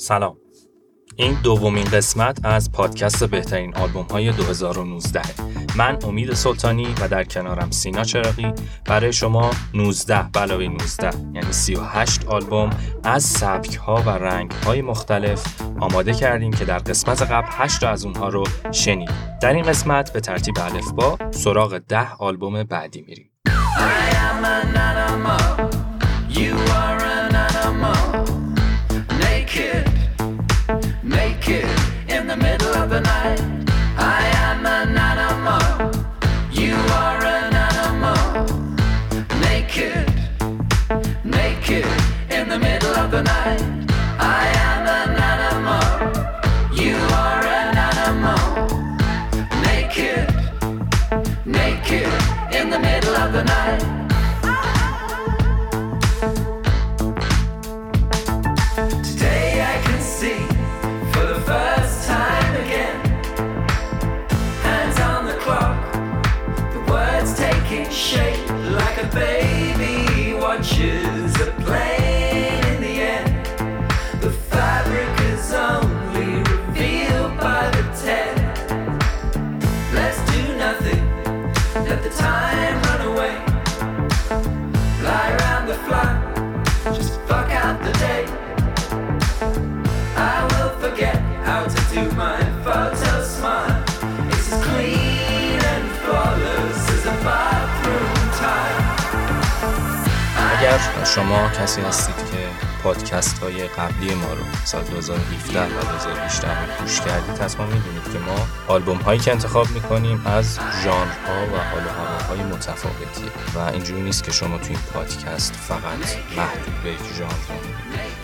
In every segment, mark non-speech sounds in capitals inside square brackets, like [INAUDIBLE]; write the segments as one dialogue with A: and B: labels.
A: سلام. این دومین قسمت از پادکست بهترین آلبوم های 2019 من امید سلطانی و در کنارم سینا چراقی برای شما 19 بلاوی 19 یعنی 38 آلبوم از سبک ها و رنگ های مختلف آماده کردیم که در قسمت قبل 8 از اونها رو شنید در این قسمت به ترتیب با سراغ 10 آلبوم بعدی میریم. شما کسی هستید که پادکست های قبلی ما رو سال 2017 و 2018 رو گوش کردید حتما می‌دونید که ما آلبوم هایی که انتخاب می‌کنیم از ژانرها و حال های متفاوتیه و اینجوری نیست که شما تو این پادکست فقط محدود به یک ژانر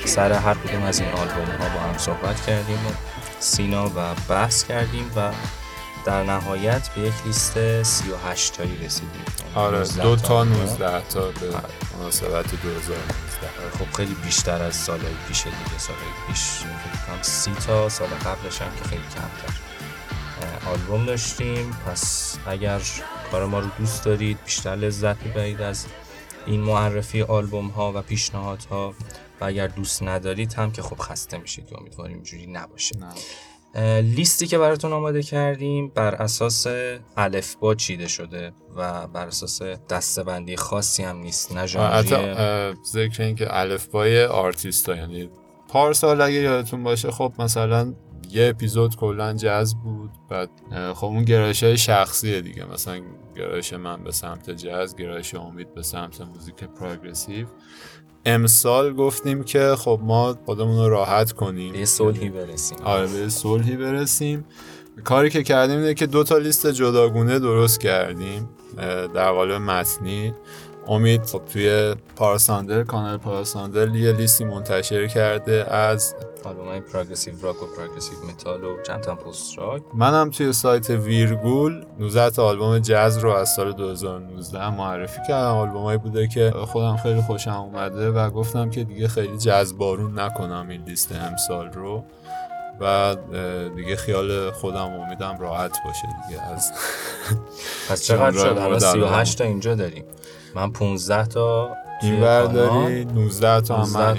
A: سر هر کدوم از این آلبوم ها با هم صحبت کردیم و سینا و بحث کردیم و در نهایت به یک لیست 38 تایی رسیدیم.
B: آره دو تا 19 تا به مناسبت 2019
A: خب خیلی بیشتر از سالهای پیش دیگه سالهای پیش. فکر سی تا سال قبلش هم که خیلی کمتر. آلبوم داشتیم. پس اگر کار ما رو دوست دارید بیشتر لذت ببرید از این معرفی آلبوم ها و پیشنهادها. و اگر دوست ندارید هم که خب خسته میشید. که امیدواریم اینجوری نباشه. نه. لیستی که براتون آماده کردیم بر اساس چیده شده و بر اساس دسته‌بندی خاصی هم نیست نه
B: ذکر این که الفبای آرتیست ها یعنی پارسال اگه یادتون باشه خب مثلا یه اپیزود کلا جاز بود بعد خب اون گرایش های شخصیه دیگه مثلا گرایش من به سمت جاز گرایش امید به سمت موزیک progressive. امسال گفتیم که خب ما خودمون رو راحت کنیم.
A: به صلحی برسیم.
B: آره به صلحی برسیم. کاری که کردیم اینه که دو تا لیست جداگونه درست کردیم در قالب متنی. امید خب توی پاراساندر کانال پاراساندر یه لیستی منتشر کرده از
A: آلبوم های progressive rock و progressive metal و چند تا پست راک.
B: منم توی سایت ویرگول 19 تا آلبوم جاز رو از سال 2019 معرفی کردم. آلبومایی بوده که خودم خیلی خوشم اومده و گفتم که دیگه خیلی جاز بارون نکنم این لیست امسال رو و دیگه خیال خودم امیدم راحت باشه دیگه از
A: پس چقدر شد؟ الان 38 تا اینجا داریم. من 15 تا
B: این داری؟ 19 تا من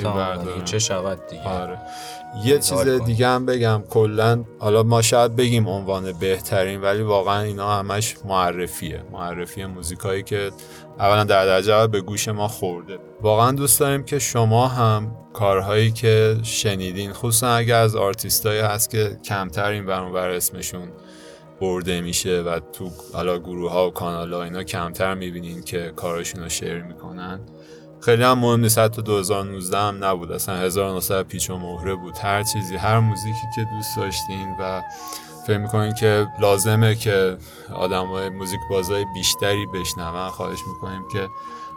B: این
A: چه شود دیگه؟
B: آره. یه چیز دیگه هم بگم. کلا حالا ما شاید بگیم عنوان بهترین ولی واقعا اینا همش معرفیه. معرفی موزیکایی که اولا در درجه به گوش ما خورده. واقعا دوست داریم که شما هم کارهایی که شنیدین خصوصا اگر از آرتیستایی هست که کمتر این بر اسمشون برده میشه و تو حالا گروه ها و کانال ها اینا کمتر می‌بینین که کارشون رو شیر می‌کنن. خیلی هم مهم نیست حتی 2019 هم نبود. اصلا 1900 پیچ و مهره بود. هر چیزی هر موزیکی که دوست داشتین و فکر می‌کنین که لازمه که آدم های موزیک بازای بیشتری بشنون خواهش می‌کنیم که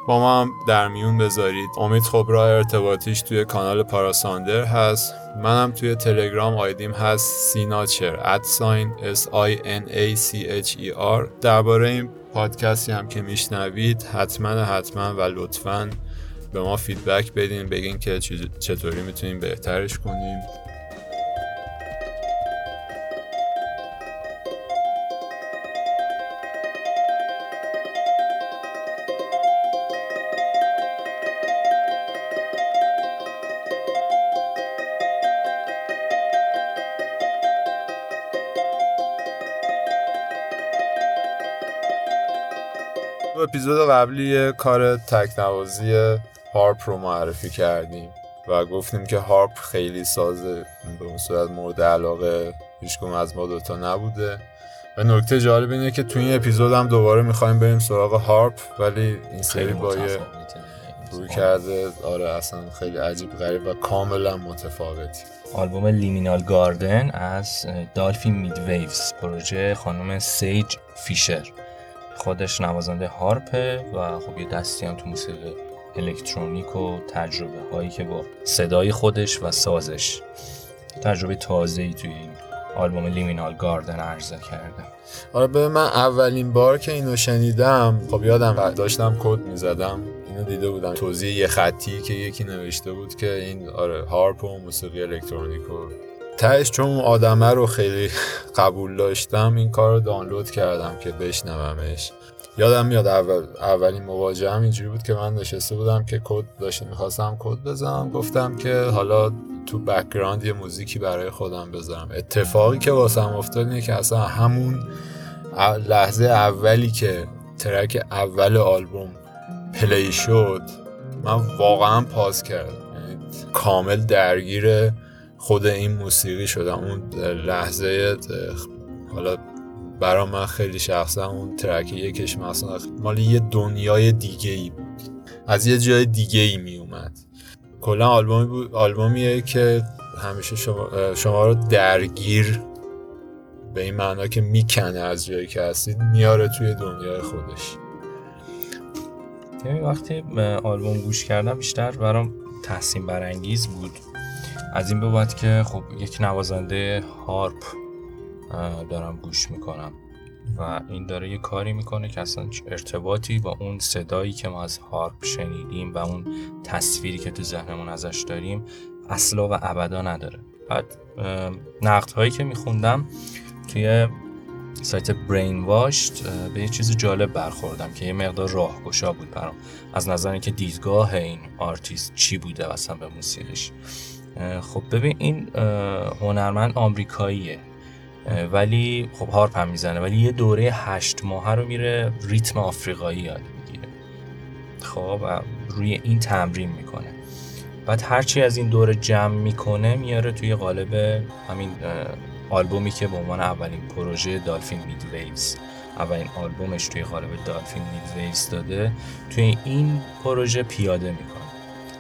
B: با ما هم در میون بذارید. امید خب راه ارتباطیش توی کانال پاراساندر هست. منم توی تلگرام آیدیم هست سیناچر ادساین s i n a c h e r. درباره این پادکستی هم که میشنوید حتما حتما و لطفا به ما فیدبک بدین بگین که چطوری می‌تونیم بهترش کنیم. اپیزود قبلی کار تکنوازی هارپ رو معرفی کردیم و گفتیم که هارپ خیلی سازه به اون صورت مورد علاقه هیچکدوم از ما دوتا نبوده. و نکته جالب اینه که توی این اپیزود هم دوباره می‌خوایم بریم سراغ هارپ ولی این سری با یه رویکرد. آره اصلا خیلی عجیب غریب و کاملا متفاوتی
A: آلبوم Liminal Garden از Dolphin Midwives پروژه خانم سیج فیشر. خودش نوازنده هارپه و خب یه دستی هم تو موسیقی الکترونیک و تجربه هایی که با صدای خودش و سازش تجربه تازه ای توی این آلبوم لیمینال گاردن عرضه کرده.
B: آره به من اولین بار که اینو شنیدم خب یادم داشتم کد می‌زدم اینو دیده بودم. توضیح یه خطی که یکی نوشته بود که این آره هارپ و موسیقی الکترونیک و تهش چون اون آدمه رو خیلی قبول داشتم این کار رو دانلود کردم که بشنومش. یادم میاد اول اولین مواجهه‌م اینجوری بود که من نشسته بودم که کد داشته می‌خواستم کد بزنم گفتم که حالا تو background یه موزیکی برای خودم بذارم. اتفاقی که واسم افتاد اینه که اصلا همون لحظه اولی که track اول آلبوم play شد من واقعا pause کردم. یعنی کامل درگیر خود این موسیقی شدم اون لحظه حالا برا من خیلی شخصا اون ترک یکش مثلا مال یه دنیای دیگه ای بود. از یه جای دیگه ای می اومد کلا آلبومی بود آلبومیه که همیشه شما, شما رو درگیر به این معنا که می‌کنه از جایی که هستید میاره توی دنیای خودش.
A: یعنی وقتی آلبوم گوش کردم بیشتر برام تحسین برانگیز بود. از این به که خب یک نوازنده هارپ دارم گوش می‌کنم و این داره یه کاری می‌کنه که اصلا ارتباطی با اون صدایی که ما از هارپ شنیدیم و اون تصویری که تو ذهنمون ازش داریم اصلا و ابدا نداره. بعد نقد هایی که میخوندم توی سایت Brainwashed به یه چیز جالب برخوردم که یه مقدار راهگشا بود برام. از نظر اینکه دیدگاه این آرتیست چی بوده اصلا به موسیقیش. خب ببین این هنرمند آمریکاییه. ولی خب هارپ هم می‌زنه. ولی یه دوره هشت ماه رو میره ریتم آفریقایی یاد می‌گیره. خب روی این تمرین می‌کنه. بعد هرچی از این دوره جمع می‌کنه میاره توی قالب همین آلبومی که به عنوان اولین پروژه Dolphin Midwives اولین آلبومش توی قالب Dolphin Midwives داده. توی این پروژه پیاده می‌کنه.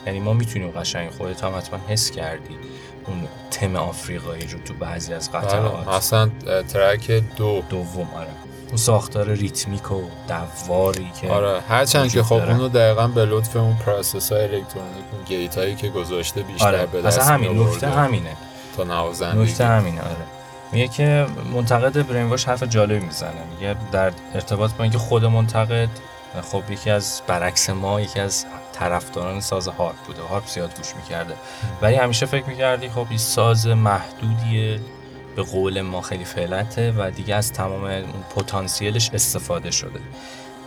A: یعنی ما می‌تونیم قشنگ خودت هم حتما حس کردی اون تم آفریقایی رو تو بعضی از قطعات.
B: آره، اصلا track دو.
A: دوم آره. اون ساختار ریتمیک و دواری که
B: آره هرچند که خب اونو دقیقا به لطف اون process های الکترونیک اون gate هایی که گذاشته بیشتر آره. به دست
A: همین نکته همینه.
B: تا نوازندگی
A: نکته همینه آره. میگه که منتقد برینواش حرف جالبی می‌زنه. میگه در ارتباط با اینکه خود منتقد خب یکی از برعکس ما یکی از طرفداران ساز هارپ بوده. هارپ زیاد گوش می‌کرده. ولی همیشه فکر می‌کردی خب این ساز محدودیه به قول ما خیلی فعلته و دیگه از تمام پتانسیلش استفاده شده.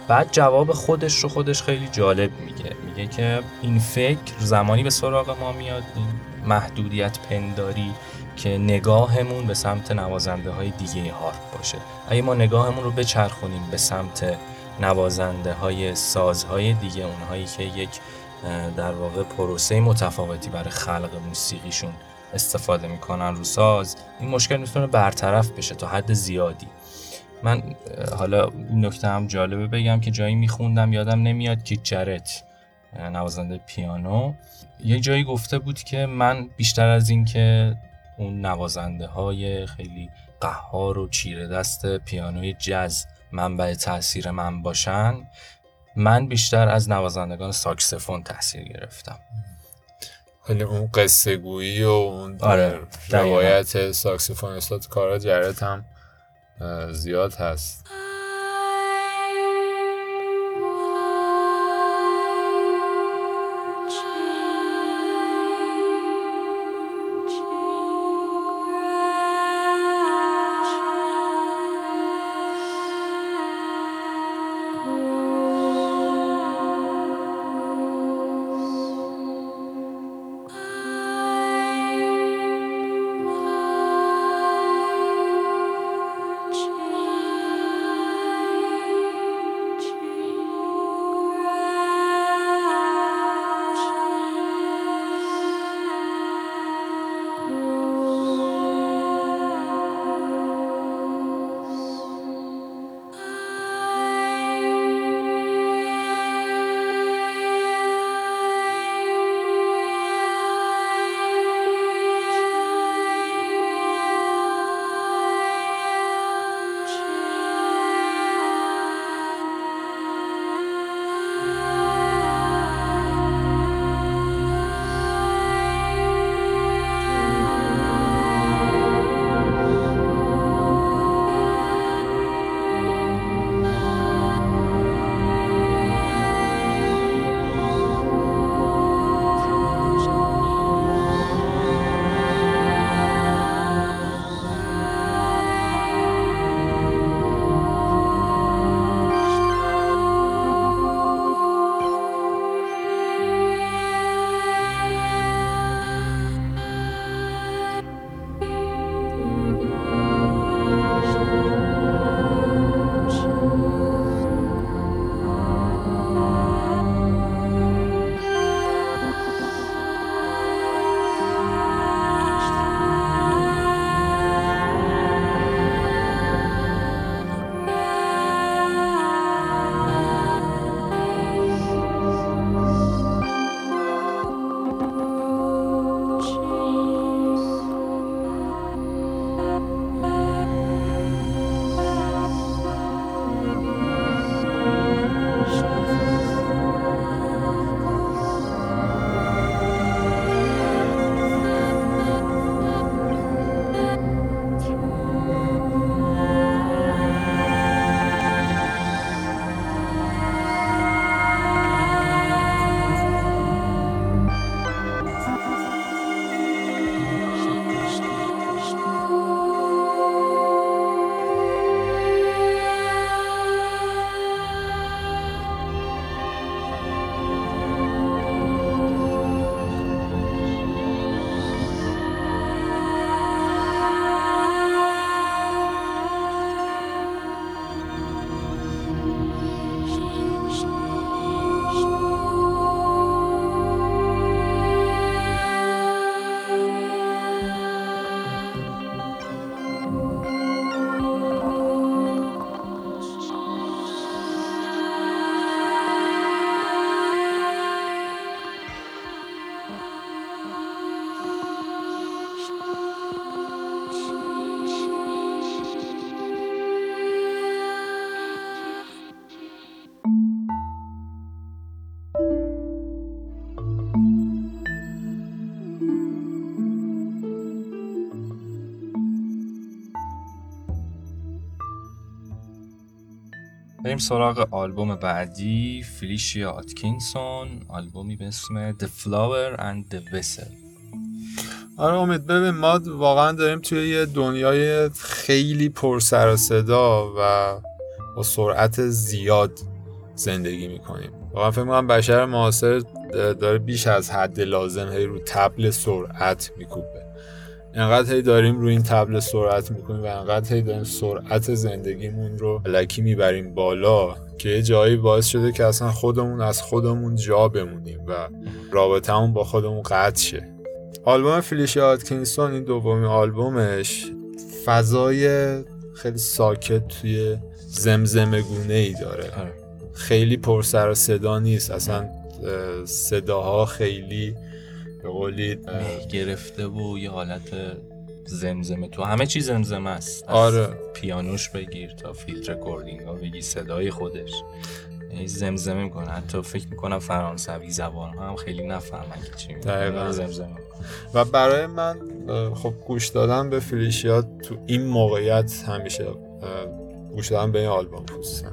A: بعد جواب خودش رو خودش خیلی جالب میگه. میگه که این فکر زمانی به سراغ ما میاد این محدودیت پنداری که نگاهمون به سمت نوازنده های دیگه هارپ باشه. اگه ما نگاهمون رو بچرخونیم به سمت نوازنده های سازهای دیگه اونهایی که یک در واقع پروسه متفاوتی برای خلق موسیقیشون استفاده می‌کنن رو ساز این مشکل می‌تونه برطرف بشه تا حد زیادی. من حالا این نکته هم جالبه بگم که جایی میخوندم یادم نمیاد که جرت نوازنده پیانو. یه جایی گفته بود که من بیشتر از این که اون نوازنده های خیلی قهار و چیره دست پیانوی جز منبع تاثیر من باشن من بیشتر از نوازندگان ساکسفون تاثیر گرفتم.
B: خیلی اون قصه گویی و اون آره روایت ساکسفونیستات کارا جرت هم زیاد هست.
A: بریم سراغ آلبوم بعدی فلیشیا آتکینسون آلبومی به اسم The Flower and the Vessel
B: آره امید ببین ما واقعا داریم توی یه دنیای خیلی پر سر و صدا و با سرعت زیاد زندگی می‌کنیم. واقعا فکر می‌کنم بشر معاصر داره بیش از حد لازم هی رو تبل سرعت میکوبه. انقدر هی داریم روی این تبل سرعت می‌کنیم و انقدر هی داریم سرعت زندگیمون رو علکی می‌بریم بالا که یه جایی باعث شده که اصلا خودمون از خودمون جا بمونیم و رابطمون با خودمون قطع شه. آلبوم Félicia Atkinson این دومین آلبومش فضای خیلی ساکت و زمزمه گونه ای داره. آره. خیلی پر سر و صدا نیست. اصلا صداها خیلی به قولی
A: گرفته و یه حالت زمزمه تو همه چیز زمزمه است.
B: آره.
A: پیانوش بگیر تا field recording ها بگی صدای خودش. زمزمه می‌کنه. حتی فکر می‌کنم فرانسوی زبان ها هم خیلی نفهمن که چی زمزمه.
B: و برای من خب گوش دادن به فلیشیات تو این موقعیت همیشه گوش دادن به این آلبوم خصوصا.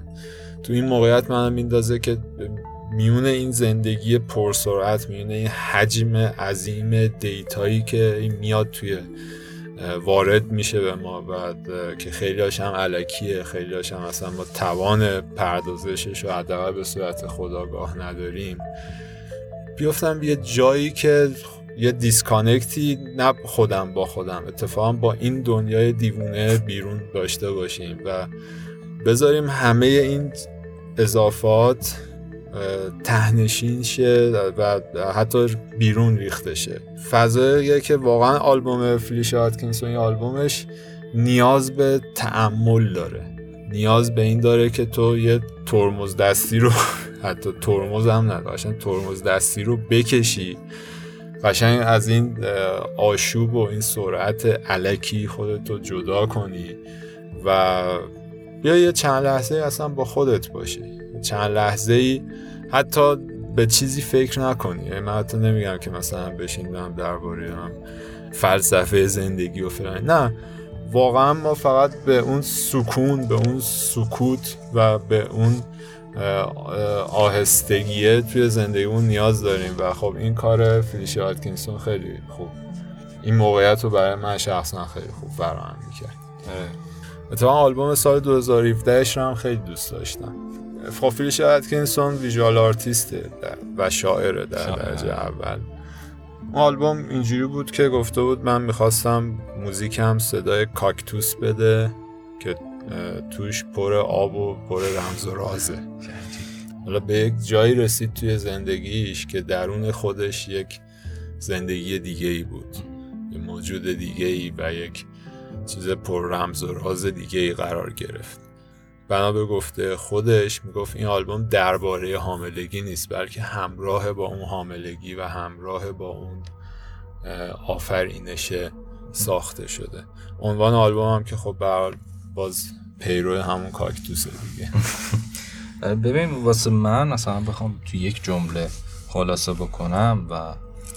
B: تو این موقعیت منم میندازه که میون این زندگی پرسرعت میون این حجم عظیم دیتایی که این میاد توی وارد میشه به ما بعد که خیلی هم علکیه خیلی هم اصلا ما توان پردازشش و حداقل به صورت خداگاه نداریم. بیفتم یه جایی که یه دیسکانکتی نه خودم با خودم اتفاقا با این دنیای دیوونه بیرون داشته باشیم و بذاریم همه این اضافات تهنشین شه و حتی بیرون ریخته شه. فضاییه که واقعا آلبوم فلیش آتکینسون آلبومش نیاز به تعمل داره. نیاز به این داره که تو یه ترمز دستی رو [LAUGHS] حتی ترمز هم نداره ترمز دستی رو بکشی. قشنگ از این آشوب و این سرعت علکی خودتو جدا کنی و بیا یه چند لحظه اصلا با خودت باشی. چند لحظه ای حتی به چیزی فکر نکنی. یعنی من حتی نمیگم که مثلا بشینم درباره فلسفه زندگی و فلان. نه. واقعا ما فقط به اون سکون به اون سکوت و به اون آهستگیه توی زندگیمون نیاز داریم. و خب این کار فلیشی آتکینسون خیلی خوب. این موقعیت رو برای من شخصا خیلی خوب فراهم می‌کرد. آره. اتفاقا آلبوم سال 2017 رو هم خیلی دوست داشتم. Félicia Atkinson visual artist ه و شاعره در درجه اول. آلبوم اینجوری بود که گفته بود من می‌خواستم موزیکم صدای کاکتوس بده که توش پر آب و پر رمز و رازه. حالا به یک جایی رسید توی زندگیش که درون خودش یک زندگی دیگه ای بود. یه موجود دیگه ای و یک چیز پر رمز و راز دیگه ای قرار گرفت. بنا به گفته خودش می‌گفت این آلبوم درباره حاملگی نیست بلکه همراه با اون حاملگی و همراه با اون آفرینش ساخته شده. عنوان آلبوم هم که خب بر باز پیرو همون کاکتوسه دیگه. [LAUGHS]
A: ببین واسه من مثلا بخوام تو یک جمله خلاصه بکنم و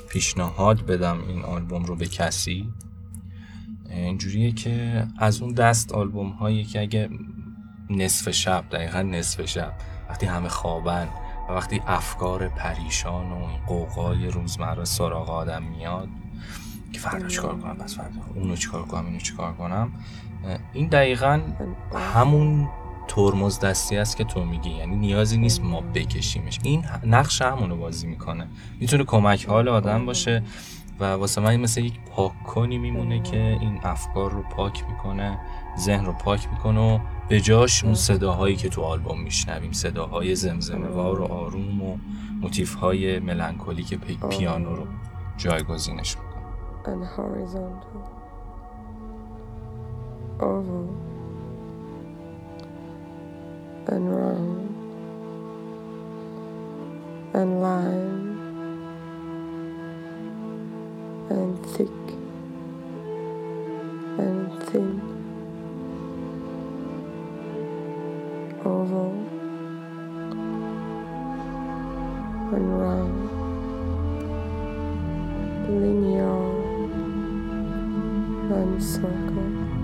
A: پیشنهاد بدم این آلبوم رو به کسی اینجوریه که از اون دست آلبوم هایی که اگه نصف شب دقیقا نصف شب. وقتی همه خوابن و وقتی افکار پریشان و این قوقای روزمره سراغ آدم میاد که فردا چیکار کنم؟ بس فردا اونو چیکار کنم؟ اینو چیکار کنم؟ این دقیقا همون ترمز دستی است که تو میگی. یعنی نیازی نیست ما بکشیمش. این نقش همونو بازی می‌کنه. می‌تونه کمک حال آدم باشه و واسه من مثل یک پاک کنی میمونه که این افکار رو پاک می‌کنه ذهن رو پاک می‌کنه و به جاش اون صداهایی که تو آلبوم میشنویم صداهای زمزمه وار و آروم و موتیف های ملانکولی که پیانو رو جایگزینش می‌کنه. And round. And line. And thick. And thin. Oval and round linear and circle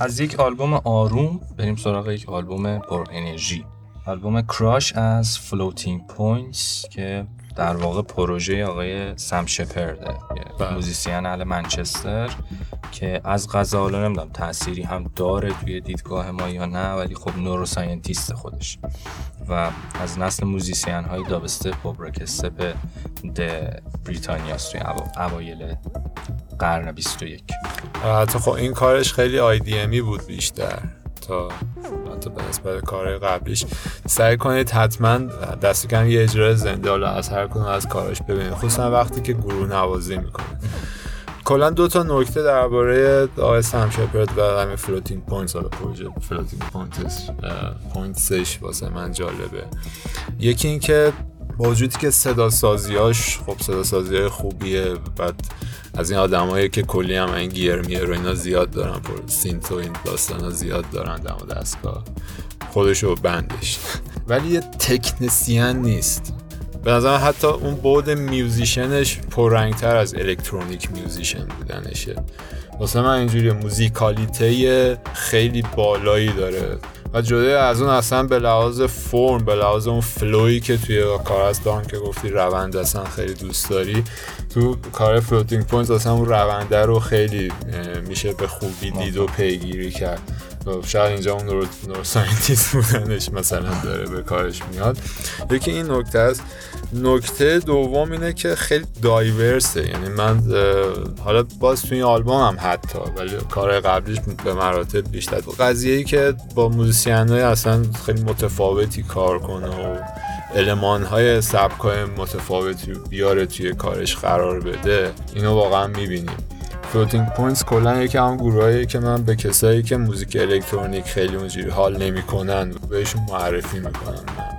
A: از یک آلبوم آروم بریم سراغ یک آلبوم پر انرژی. آلبوم Crush از Floating Points که در واقع پروژه آقای سم شپرده بله. musician اهل منچستر که از قضا حالا نمی‌دونم تأثیری هم داره توی دیدگاه ما یا نه ولی خب neuroscientist خودش. و از نسل musician های dubstep و breakstep ده بریتانیاست توی اوایل قرن 21
B: حتی خب این کارش خیلی IDM ی بود بیشتر. تا حتی به نسبت کار قبلیش. سعی کنید حتما دست کم یه اجرای زنده حالا از هر کدوم از کارش ببینید. خصوصا وقتی که گروه نوازی می‌کنه. کلا دو تا نکته درباره آقای سم شپرد و همین Floating Points. حالا پروژه Floating Points Points ش واسه من جالبه. یکی اینکه با وجودی که صدا سازیاش خب صدا سازی خوبیه بعد از این آدمایی که کلی هم این gear و اینا زیاد دارن. پر synth و این داستان زیاد دارن دم دستگاه خودش و بندش. [LAUGHS] ولی یه تکنسین نیست. به نظر حتی اون بعد musician ش پررنگتر از electronic musician بودنشه. واسه من اینجوری موزیکالیته خیلی بالایی داره. و جدا از اون اصلا به لحاظ فرم به لحاظ اون flow ی که توی کار از دان که گفتی روند اصلا خیلی دوست داری. تو کار Floating Point اصلا اون رونده رو خیلی میشه به خوبی دید و پیگیری کرد. شاید اینجا اون neuro, scientist بودنش مثلا داره به کارش میاد. یکی این نکته است. نکته دوم اینه که خیلی diverse ه. یعنی من حالا باز توی این آلبوم هم حتی ولی کار قبلیش به مراتب بیشتر. قضیه ای که با musician های اصلا خیلی متفاوتی کار کنه و المان های سبک های متفاوتی بیاره توی کارش قرار بده اینو واقعا می‌بینیم. Floating Points کلا یکی هم گروهایی که من به کسایی که music electronic خیلی اونجوری حال نمی‌کنن بهشون معرفی می‌کنم.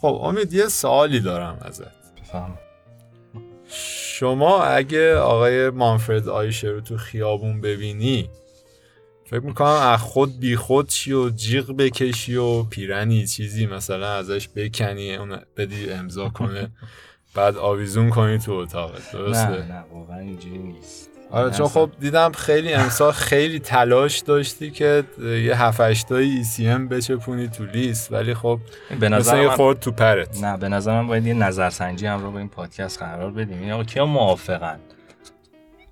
B: خب امید یه سوالی دارم ازت. بفهم شما اگه آقای مانفرد آیشه رو تو خیابون ببینی فکر می‌کنم از خود بی خود چی و جیغ بکشی و پیرنی چیزی مثلا ازش بکنی اون بدی امضا کنه بعد آویزون کنی تو اتاقت. درسته؟
A: نه نه واقعا اینجوری نیست.
B: آره چون خب دیدم خیلی امسال خیلی تلاش داشتی که یه هفت ای سی ام بچپونی تو لیست ولی خب به نظر من... خورد تو پرت.
A: نه به نظر من باید یه نظرسنجی هم رو به این پادکست قرار بدیم. یا کیا موافقن؟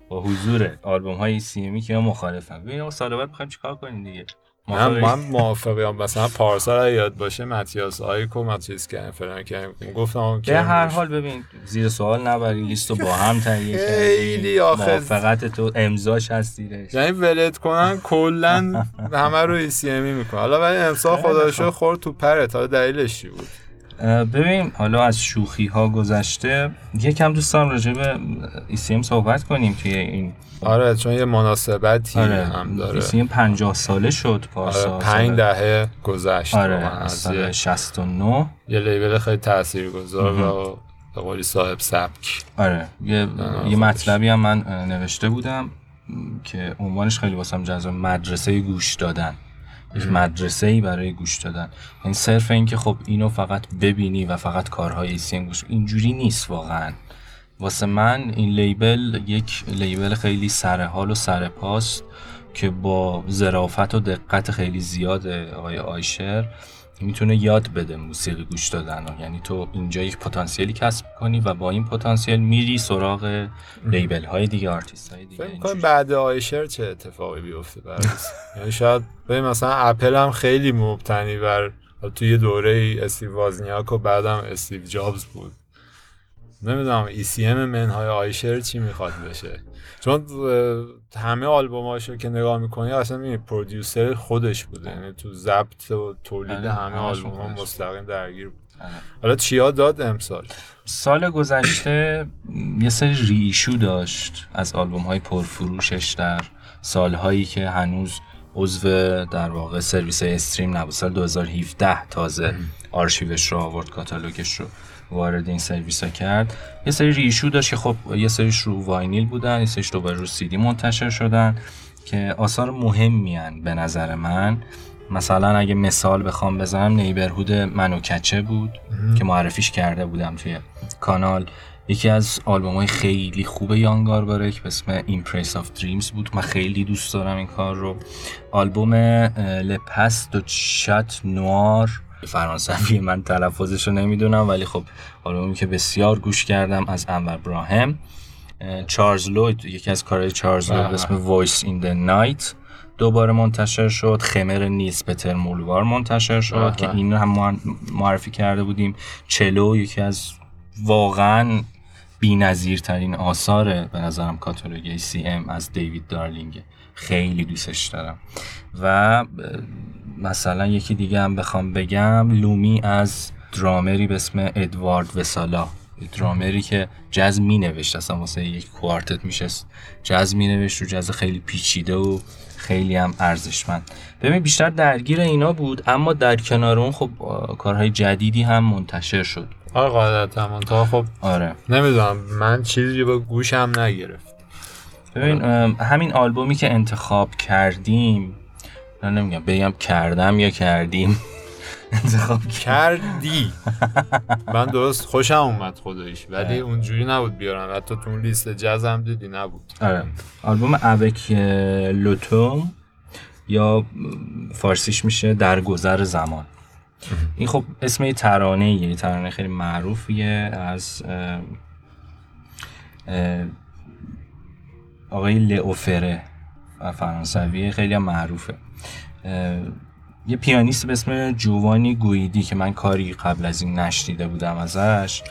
A: با حضور آلبوم های سی امی کیا مخالفن؟ ببین سال بعد می‌خوایم چیکار کنیم دیگه؟
B: من من موافقم. مثلا پارسال یاد باشه متیاس آیکو متیاس که فلان که گفتم
A: به هر حال ببین زیر سوال نبری لیستو با هم تهیه
B: خیلی
A: موافقت تو امضاش هست زیرش.
B: یعنی ولت کنن کلا [LAUGHS] همه رو ECM ی می‌کنه حالا ولی امسال خدا خورد تو پرت. حالا دلیلش چی بود؟
A: ببین حالا از شوخی ها گذشته یکم دوستان راجع به ECM صحبت کنیم توی این.
B: آره چون یه مناسبتی
A: آره.
B: هم داره.
A: ECM 50 ساله شد پارسال
B: آره پنج دهه گذشت
A: آره از سال 69
B: یه label خیلی تاثیرگذار و به قولی صاحب سبک.
A: آره یه, یه مطلبی هم من نوشته بودم که عنوانش خیلی واسم جذاب مدرسه گوش دادن. یک مدرسه ای برای گوش دادن. این صرف این که خب اینو فقط ببینی و فقط کارهای ECM گوش اینجوری نیست واقعا. واسه من این label یک label خیلی سرحال و سرپاست که با ظرافت و دقت خیلی زیاد آقای آیشر می‌تونه یاد بده موسیقی گوش دادن یعنی تو اینجا یک پتانسیلی کسب کنی و با این پتانسیل میری سراغ label های دیگه آرتیست های دیگه.
B: فکر بعد آیشر چه اتفاقی بیفته یعنی شاید ببین مثلا اپل هم خیلی مبتنی بر توی دوره استیو وازنیاک و بعدم استیو جابز بود. نمی‌دونم ECM منهای آیشر چی می‌خواد بشه. چون همه آلبوماشو که نگاه می‌کنی اصلا می producer خودش بوده. یعنی تو ضبط و تولید آره، همه آلبوم ها مستقیم درگیر بود. آره. حالا چیا داد امسال؟
A: سال گذشته یه سری ریشو داشت از آلبوم های پرفروشش در سالهایی که هنوز عضو در واقع سرویس استریم نبود. سال 2017 تازه آرشیوش رو آورد کاتالوگش رو. وارد این سرویس ها کرد. یه سری ریشو داشت که خب یه سریش رو واینیل بودن یه سریش رو رو سیدی منتشر شدن که آثار مهمی به نظر من. مثلا اگه مثال بخوام بزنم Neighbourhood مانو کچه بود که معرفیش کرده بودم توی کانال. یکی از آلبوم های خیلی خوب یان گاربارکه به اسم In Praise of Dreams بود. من خیلی دوست دارم این کار رو. آلبوم Le Pas du Chat Noir فرانسوی من تلفظش رو نمی‌دونم ولی خب آلبومی که بسیار گوش کردم از انور براهم. چارلز لوید یکی از کارهای چارلز لوید به اسم Voice in the Night دوباره منتشر شد. خمر نیز پتر مولوار منتشر شد که این هم معرفی کرده بودیم. چلو یکی از واقعا بی ترین آثار به نظرم کاتالوگ سی ام از دیوید دارلینگ. خیلی دوستش دارم. و مثلا یکی دیگه هم بخوام بگم لومی از درامری به اسم ادوارد وسالا. درامری که جز می نوشت اصلا واسه یک کوارتت میشه جز می نوشت رو جز خیلی پیچیده و خیلی هم ارزشمند. ببین بیشتر درگیر اینا بود اما در کنار اون خب کارهای جدیدی هم منتشر شد.
B: آره قاعدتا. تا خب
A: آره.
B: نمی‌دونم من چیزی با گوشم نگرفت.
A: ببین همین آلبومی که انتخاب کردیم نه نمیگم بگم کردم یا کردیم. [LAUGHS]
B: انتخاب کردی. [LAUGHS] من درست خوشم اومد خودش ولی اونجوری نبود بیارم. حتی تو اون لیست جزم دیدی نبود.
A: آره. آلبوم اوک لوتوم یا فارسیش میشه در گذر زمان. این خب اسم یه ترانه یه ترانه خیلی معروفیه از آقای لئوفره فرانسوی خیلی معروفه. یه پیانیست به اسم جوانی گویدی که من کاری قبل از این نشدیده بودم ازش.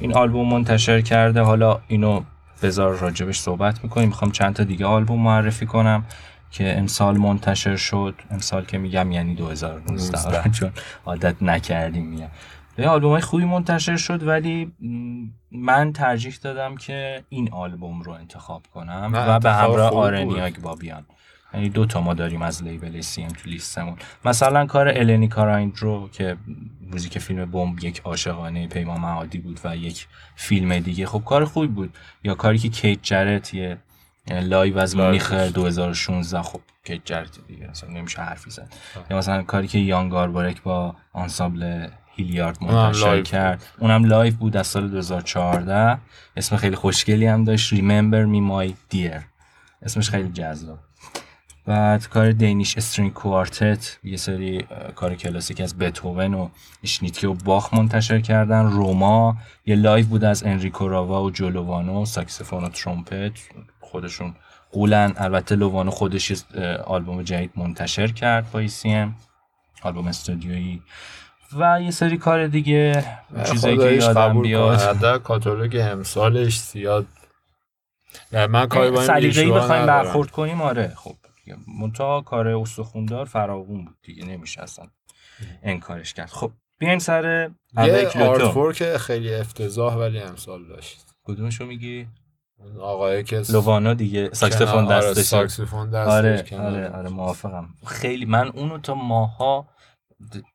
A: این آلبوم منتشر کرده. حالا اینو بذار راجبش صحبت می‌کنیم. می‌خوام چند تا دیگه آلبوم معرفی کنم. که امسال منتشر شد. امسال که میگم یعنی 2019 چون عادت نکردیم میگم. به آلبوم های خوبی منتشر شد ولی من ترجیح دادم که این آلبوم رو انتخاب کنم و به همراه آرنیاگ بابیان یعنی دو تا ما داریم از لیبل سی ام تو لیستمون. مثلا کار النی کارایندرو که موزیک فیلم بمب یک عاشقانه پیمان معادی بود و یک فیلم دیگه. خب کار خوبی بود. یا کاری که کیت جرت یه live از مونیخ 2016 خب کیت جرت دیگه. مثلا نمیشه حرفی زد. یا مثلا کاری که یان گاربارک با آنسامبل هیلیارد منتشر کرد. اونم live بود از سال 2014 اسم خیلی خوشگلی هم داشت. Remember Me My Dear. اسمش خیلی جذاب. بعد کار Danish String Quartet یه سری کار کلاسیک از بتوون و اشنیتکی و باخ منتشر کردن. Roma یه live بود از انریکو راوا و جو لووانو ساکسفون و ترومپت. خودشون غولن. البته لووانو خودش آلبوم جدید منتشر کرد با ECM آلبوم استودیویی. و یه سری کار دیگه چیزایی که یادم بیاد.
B: کاتالوگ امسالش زیاد. من کاری با
A: این بخوایم برخورد کنیم آره. خب منتها کار استخوندار فراوون بود دیگه نمیشه اصلا انکارش کرد. خب بیایم سر
B: یه artwork خیلی افتضاح ولی امسال داشت.
A: کدومشو میگی؟
B: آقای جو
A: لووانو دیگه ساکسفون آره، دستش.
B: ساکسفون دستش
A: آره آره آره موافقم. خیلی من اونو تا ماها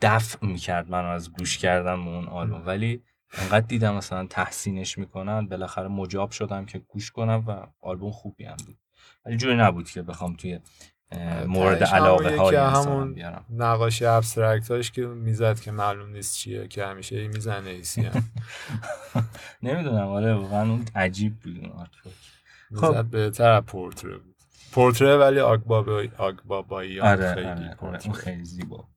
A: دفع می‌کرد من از گوش کردم اون آلبوم. ولی انقدر دیدم مثلا تحسینش می‌کنن بالاخره مجاب شدم که گوش کنم و آلبوم خوبی هم بود. ولی جوری نبود که بخوام توی مورد علاقه های همون بیارم.
B: نقاشی ابسترکت هاش که می‌زد که معلوم نیست چیه که همیشه می‌زنه ایسی هم [LAUGHS]
A: نمی‌دونم آره واقعا اون عجیب بود اون آرت
B: خب. بهتر پورتره بود. پورتره ولی آگبابایی آگبابایی
A: آره خیلی آره, آره. خیلی زیبا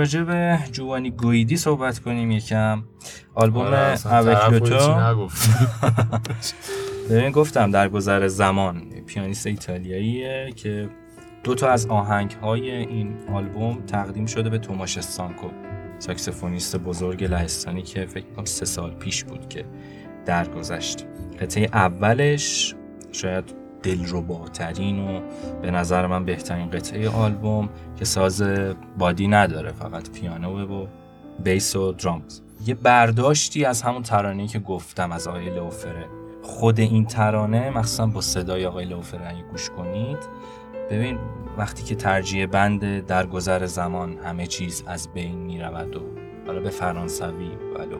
A: راجع به جوانی گویدی صحبت کنیم یکم. آلبوم آره اوکلوتو [LAUGHS] ببین گفتم در گذر زمان پیانیست ایتالیاییه که دو تا از آهنگ های این آلبوم تقدیم شده به توماش سانکو ساکسفونیست بزرگ لهستانی که فکر کنم سه سال پیش بود که درگذشت. قطعه اولش شاید دلرباترین و به نظر من بهترین قطعه آلبوم که ساز بادی نداره فقط پیانو و بیس و درامز. یه برداشتی از همون ترانه‌ای که گفتم از آقای لوفره. خود این ترانه مخصوصا با صدای آقای لوفره اگه گوش کنید ببین وقتی که ترجیح بند در گذر زمان همه چیز از بین می رود و حالا به فرانسوی ولو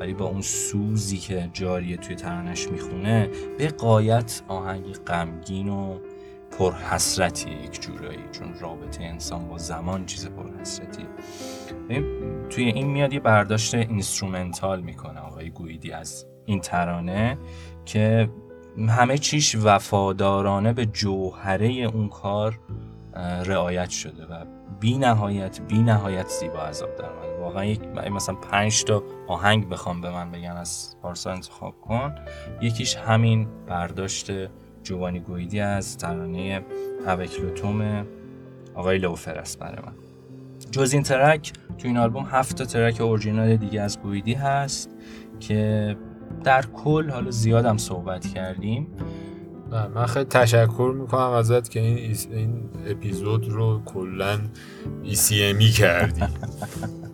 A: ولی با اون سوزی که جاریه توی ترانش می‌خونه به غایت آهنگ غمگین و پرحسرتی یک جورایی. چون رابطه انسان با زمان چیز پرحسرتی توی این میاد یه برداشت instrumental می‌کنه آقای گویدی از این ترانه که همه چیش وفادارانه به جوهره اون کار رعایت شده و بی نهایت بی نهایت زیبا از آب در واقعا یک مثلا پنج تا آهنگ بخوام به من بگن از پارسا انتخاب کن. یکیش همین برداشت جوانی گویدی از ترانه اوکلوتوم آقای لوفر است برای من. جز این ترک تو این آلبوم هفت تا ترک اورجینال دیگه از گویدی هست که در کل حالا زیادم صحبت کردیم.
B: من خیلی تشکر می‌کنم ازت که این, این اپیزود رو کلا ایسیمی کردی. [LAUGHS]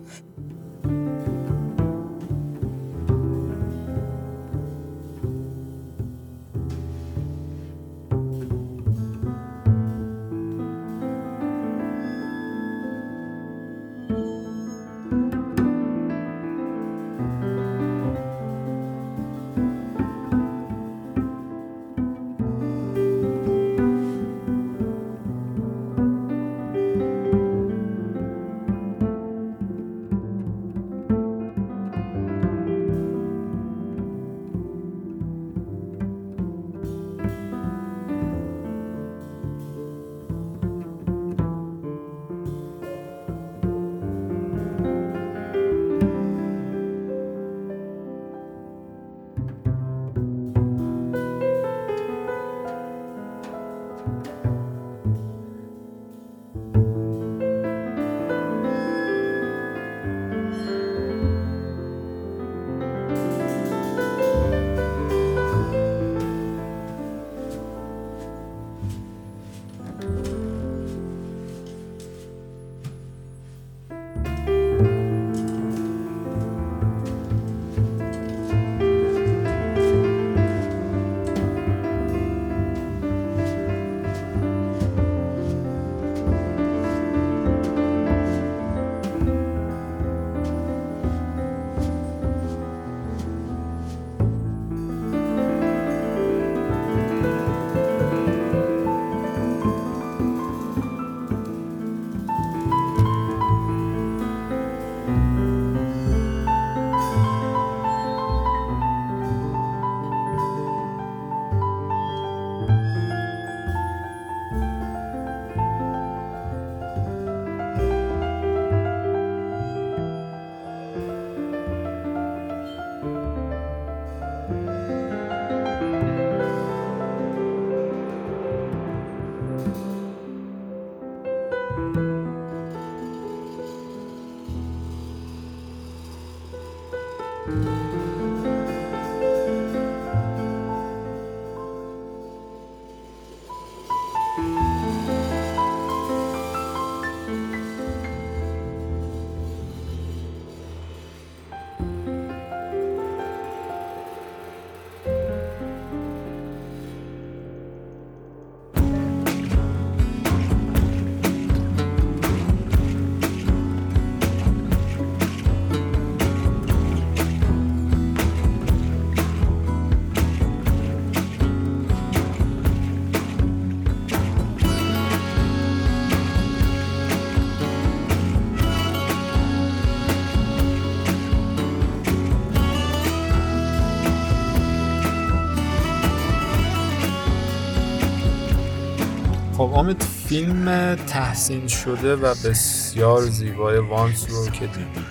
B: فیلم تحسین شده و بسیار زیبای Once رو که دیدی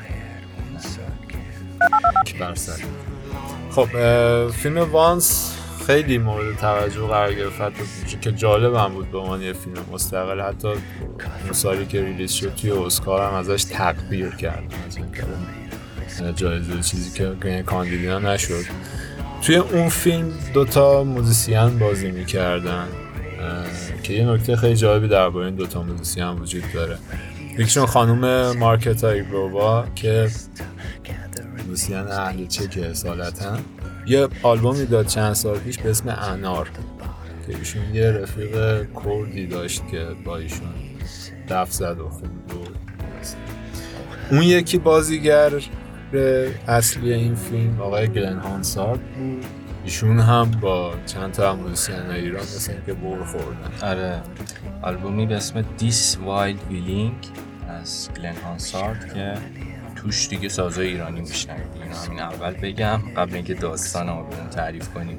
B: خب فیلم Once خیلی مورد توجه قرار گرفت. که جالب هم بود به عنوان یه فیلم مستقل. حتی اون سالی که release شد توی اسکار هم ازش تقدیر کرد. جایزه چیزی که کاندید نشد. توی اون فیلم دوتا musician بازی می‌کردن. که یه نکته خیلی جالبی درباره این دوتا musician هم وجود داره. یکیشون خانوم مارکتا ایرگلووا که musician اهل چک اصالتا یه آلبومی داد چند سال پیش به اسم انار که ایشون یه رفیق کردی داشت که با ایشون دف زد و خوند اون یکی بازیگر اصلی این فیلم آقای گلن هانسارد بود. ایشون هم با چند تا musician ایران مثل که بر خوردن.
A: آره. آلبومی به اسم This Wild Willing از گلن هانسارد که توش دیگه سازای ایرانی میشنوید. اینو همین اول بگم قبل اینکه داستان آلبوم تعریف کنیم.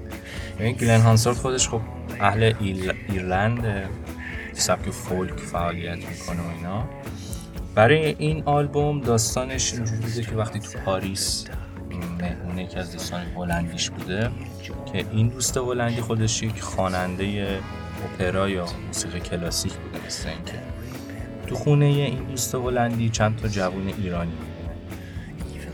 A: این گلن هانسارد خودش خب اهل ایرلند سبک فولک فعالیت می‌کنه و اینا. برای این آلبوم داستانش اینجوری بوده که وقتی تو پاریس مهمونه یکی از دوستان هلندیش بوده که این دوست هلندی خودش یک خواننده اپرا یا موسیقی کلاسیک بوده مثل اینکه تو خونه این دوست هلندی چند تا جوون ایرانی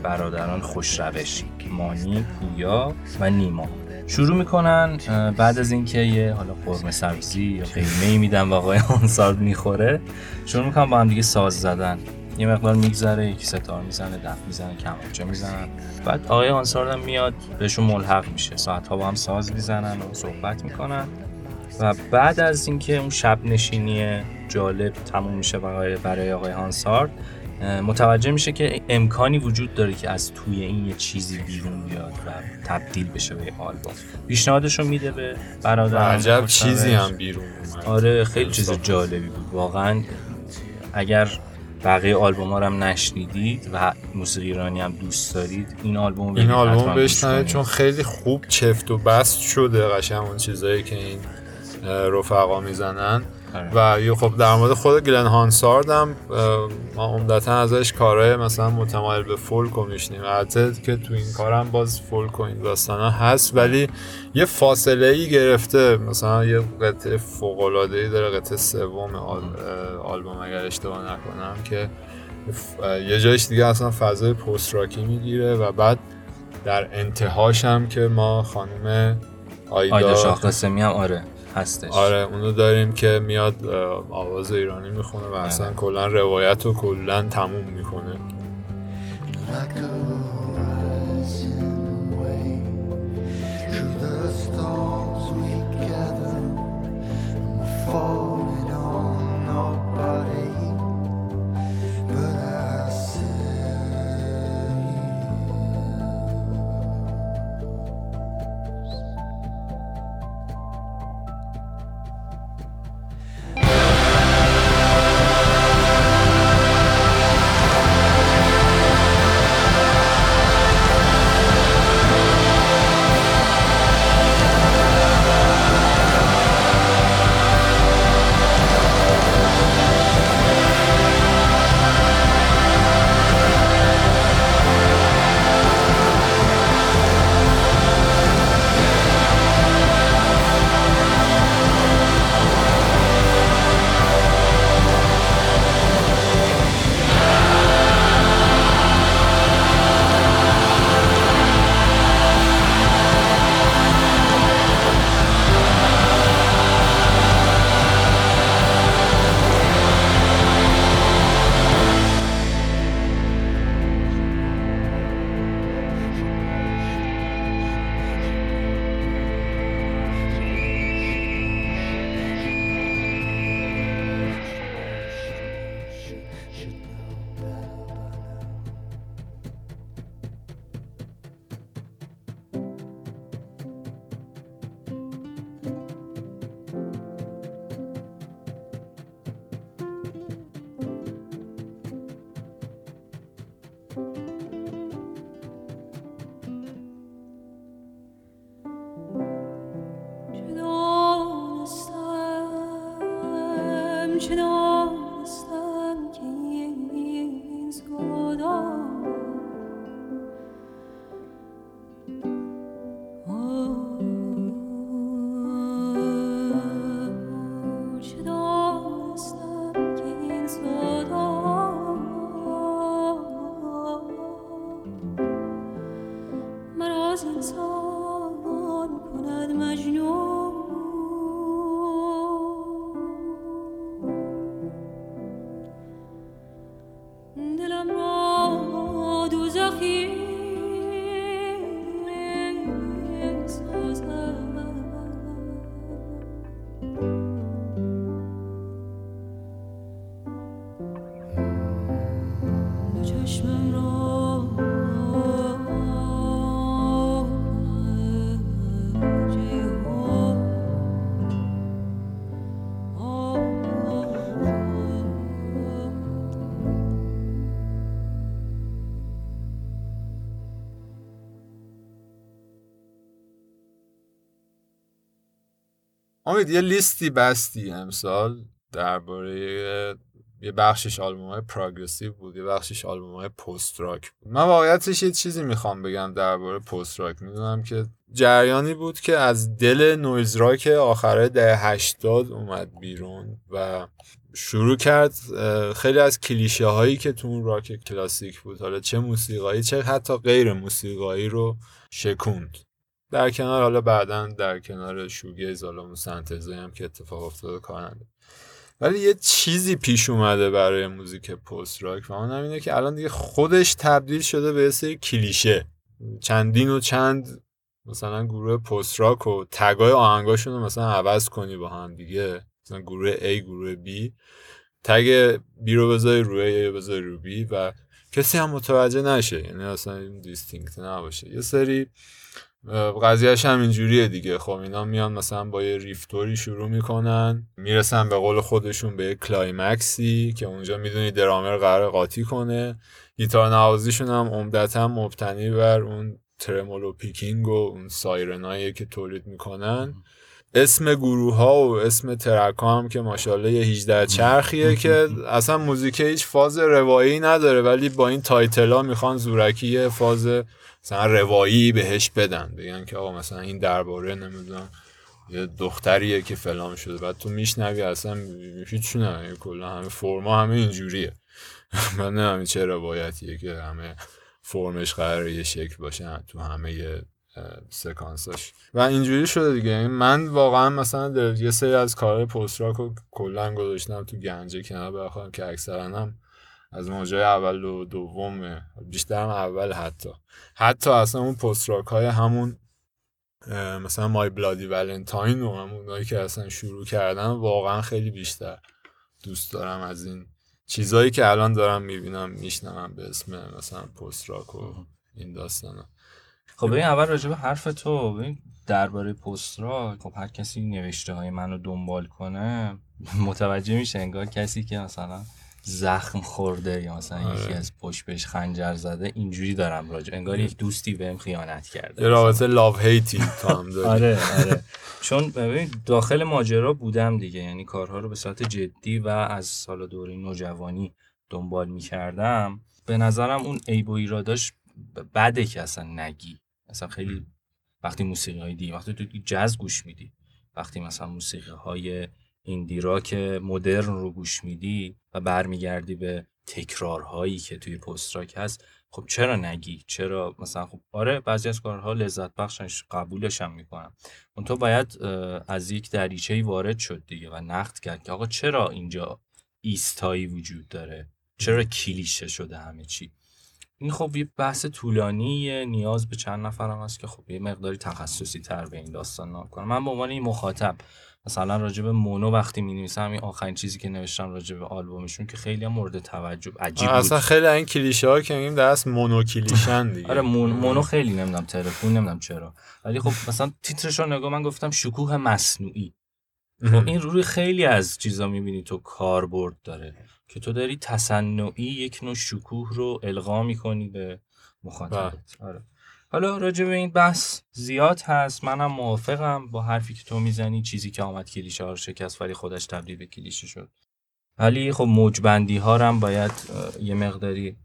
A: برادران خوشروش مانی پویا و نیما. شروع می‌کنن بعد از اینکه یه حالا قرمه سبزی یا قیمه میدن و آقای آنسارد می‌خوره شروع می‌کنن با هم دیگه ساز زدن. یه مقدار میگذره یکی ستار می‌زنه دف می‌زنه کمانچه می‌زنن بعد آقای آنسارد هم میاد بهشون ملحق میشه. ساعت ها با هم ساز می‌زنن و صحبت می‌کنن. و بعد از اینکه اون شب نشینی جالب تموم میشه برای برای آقای هانسارد متوجه میشه که امکانی وجود داره که از توی این یه چیزی بیرون بیاد و تبدیل بشه به آلبوم. پیشنهادش رو میده به برادر
B: عجب چیزی هم بیرون
A: آره خیلی چیز جالبی بود. واقعا اگر بقیه آلبوم ها هم نشنیدید و موسیقی ایرانی هم دوست دارید این آلبوم
B: این آلبوم بشنوید چون خیلی خوب چفت و بست شده قشنگ اون چیزایی که این رفقا می‌زنن. و یه خب در مورد خود گلن هانسارد هم ما عمدتا ازش کارهای مثلا متمایل به فولک میشنیم. البته که تو این کار هم باز فولک و این داستان ها هست ولی یه فاصله ای گرفته. مثلا یه قطعه فوق العاده ای داره قطعه سوم آل... آلبوم اگر اشتباه نکنم که یه جایش دیگه اصلا فضای پست راکی می‌گیره و بعد در انتهاش هم که ما خانم
A: آیدا, آیدا شاه قاسمی هم آره. هستش
B: آره اونو داریم که میاد آواز ایرانی می‌خونه و اصلا آره. کلا روایت رو کلا تموم می‌کنه امید یه لیستی بستی امسال درباره یه بخشش آلبوم های progressive بود یه بخشش آلبوم های post rock بود. من واقعیتش یه چیزی می‌خوام بگم درباره post rock می‌دونم که جریانی بود که از دل noise rock آخره ده هشتاد اومد بیرون و شروع کرد خیلی از کلیشه هایی که تو اون راک کلاسیک بود حالا چه موسیقایی چه حتی غیر موسیقایی رو شکوند. در کنار حالا بعدا در کنار شوگه زالام و سنتزه هم که اتفاق افتاده کارنده ولی یه چیزی پیش اومده برای موزیک پست راک و اون اینه که الان دیگه خودش تبدیل شده به سری کلیشه. چندین و چند مثلا گروه پست راک و تگای آهنگاشون رو مثلا عوض کنی با هم دیگه. مثلا گروه A گروه B. تگ بی رو بذاری روی A بذاری رو B و کسی هم متوجه نشه. یعنی اصلا distinct نباشه. یه سری قضیهش هم اینجوریه دیگه. خب اینا میان مثلا با یه riff طوری شروع می‌کنن. می‌رسن به قول خودشون به یه climax ی که اونجا می‌دونی درامر قرار قاطی کنه. گیتار نوازیشون هم عمدتا مبتنی بر اون tremolo picking و اون siren ایی که تولید می‌کنن. اسم گروه ها و اسم track هم که ماشاءالله یه 18 چرخیه که اصلا موزیک هیچ فاز روایی نداره. ولی با این title ها می‌خوان زورکی فاز مثلا روایی بهش بدن بگن که آقا مثلا این درباره نمی‌دونم یه دختریه که فلان شده. بعد تو میشنوی اصلا هیچ نه کلا همه فرما همه اینجوریه. [LAUGHS] من نمی‌دونم چه روایتیه که همه فرمش قراره یه شکل باشه تو همه سکانساش. و اینجوری شده دیگه. من واقعا مثلا یه سری از کار پست راک رو کلا گذاشتم تو گنجه کنار بخوام که اکثرا هم از موجای اول و دوم بیشتر هم اول حتی. حتی اصلا اون پست راک های همون مثلا مای بلادی ولنتاین و همونایی که اصلا شروع کردن واقعا خیلی بیشتر دوست دارم از این چیزایی که الان دارم می‌بینم میشنم به اسم مثلا پست راک و این داستانا.
A: خب این اول راجع به حرف تو درباره پست راک خب هر کسی نوشته های منو دنبال کنه متوجه میشه انگار کسی که مثلا زخم خورده یا مثلا آره. یکی از پشت بهش خنجر زده اینجوری دارم راجع انگار یک دوستی بهم خیانت کرده.
B: یه رابطه لاو هیتی هم
A: آره آره. چون ببین داخل ماجرا بودم دیگه. یعنی کارها رو به صورت جدی و از سال دوره نوجوانی دنبال می‌کردم. به نظرم اون عیب و ایراداش بده که اصلا نگی. اصلا خیلی وقتی موسیقی های دی وقتی تو جاز گوش میدی وقتی مثلا موسیقی های ایندی که مدرن رو گوش میدی و برمیگردی به تکرارهایی که توی پست راک هست خب چرا نگی؟ چرا مثلا خب آره بعضی از کارها لذت بخشش قبولش هم می‌کنم اون تو باید از یک دریچه وارد شد دیگه و نقد کرد که آقا چرا اینجا ایستایی وجود داره؟ چرا کلیشه شده همه چی؟ این خب یه بحث طولانی نیاز به چند نفرم هست که خب یه مقداری تخصصی تر به این داستان نام کنم. من به عنوان این مخاطب مثلا راجع به مونو وقتی می نویسم این آخرین چیزی که نوشتم راجع به آلبومشون که خیلی هم مورد توجه عجیب بود.
B: اصلا خیلی این کلیشه ها که میگیم دست مونو کلیشن دیگه.
A: آره مون... مونو خیلی نمی‌دونم تلفن نمی‌دونم چرا. ولی خب مثلا تیترش رو نگاه من گفتم شکوه مصنوعی. خب این روی خیلی از چیزا می‌بینی تو کاربرد داره که تو داری تصنعی یک نوع شکوه رو القا می‌کنی به مخاطبت. آره. حالا راجع به این بحث زیاد هست. منم موافقم با حرفی که تو می‌زنی چیزی که آمد کلیشه ها رو شکست ولی خودش تبدیل به کلیشه شد. ولی خب موجبندی ها هم باید یه مقداری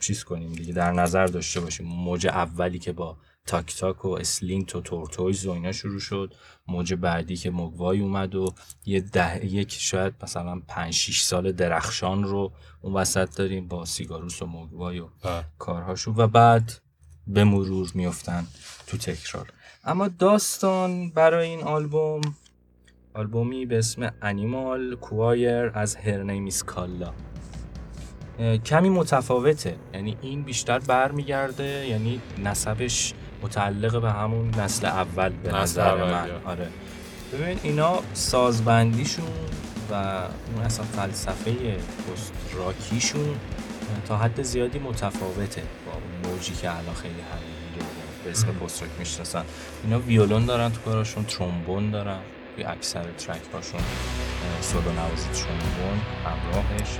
A: چیز کنیم دیگه در نظر داشته باشیم. موج اولی که با Talk Talk و Slint و Tortoise و اینا شروع شد. موج بعدی که Mogwai اومد و یه دهه یک شاید مثلا 5 6 سال درخشان رو اون وسط داریم با Sigur Rós و Mogwai و بله. کارهاشو و بعد به مرور میفتن تو تکرار. اما داستان برای این آلبوم آلبومی به اسم انیمال کوایر از هرنیمیس کالا. کمی متفاوته. یعنی این بیشتر برمیگرده یعنی نسبش متعلق به همون نسل اول به نظر من. آره. ببین اینا سازبندیشون و اون اصلا فلسفه پست راکیشون تا حد زیادی متفاوته. موجی که الان خیلی همین به اسم post rock می‌شناسن. اینا ویولون دارن تو کاراشون ترومبون دارن. توی اکثر track هاشون سولو نوازی ترومبون همراهش.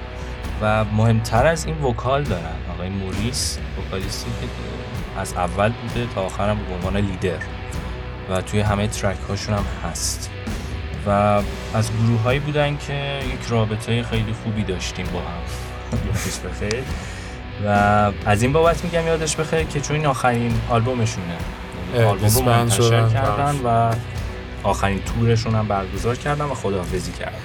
A: و مهمتر از این vocal دارن. آقای موریس vocalist ی که از اول بوده تا آخرم به عنوان لیدر. و توی همه track هاشون هم هست. و از گروه هایی بودن که یک رابطه خیلی خوبی داشتیم با هم. [LAUGHS] و از این بابت میگم یادش بخیر که چون این آخرین آلبومشونه. آلبوم رو منتشر کردن و آخرین تورشون هم برگزار کردن و خداحافظی کردن.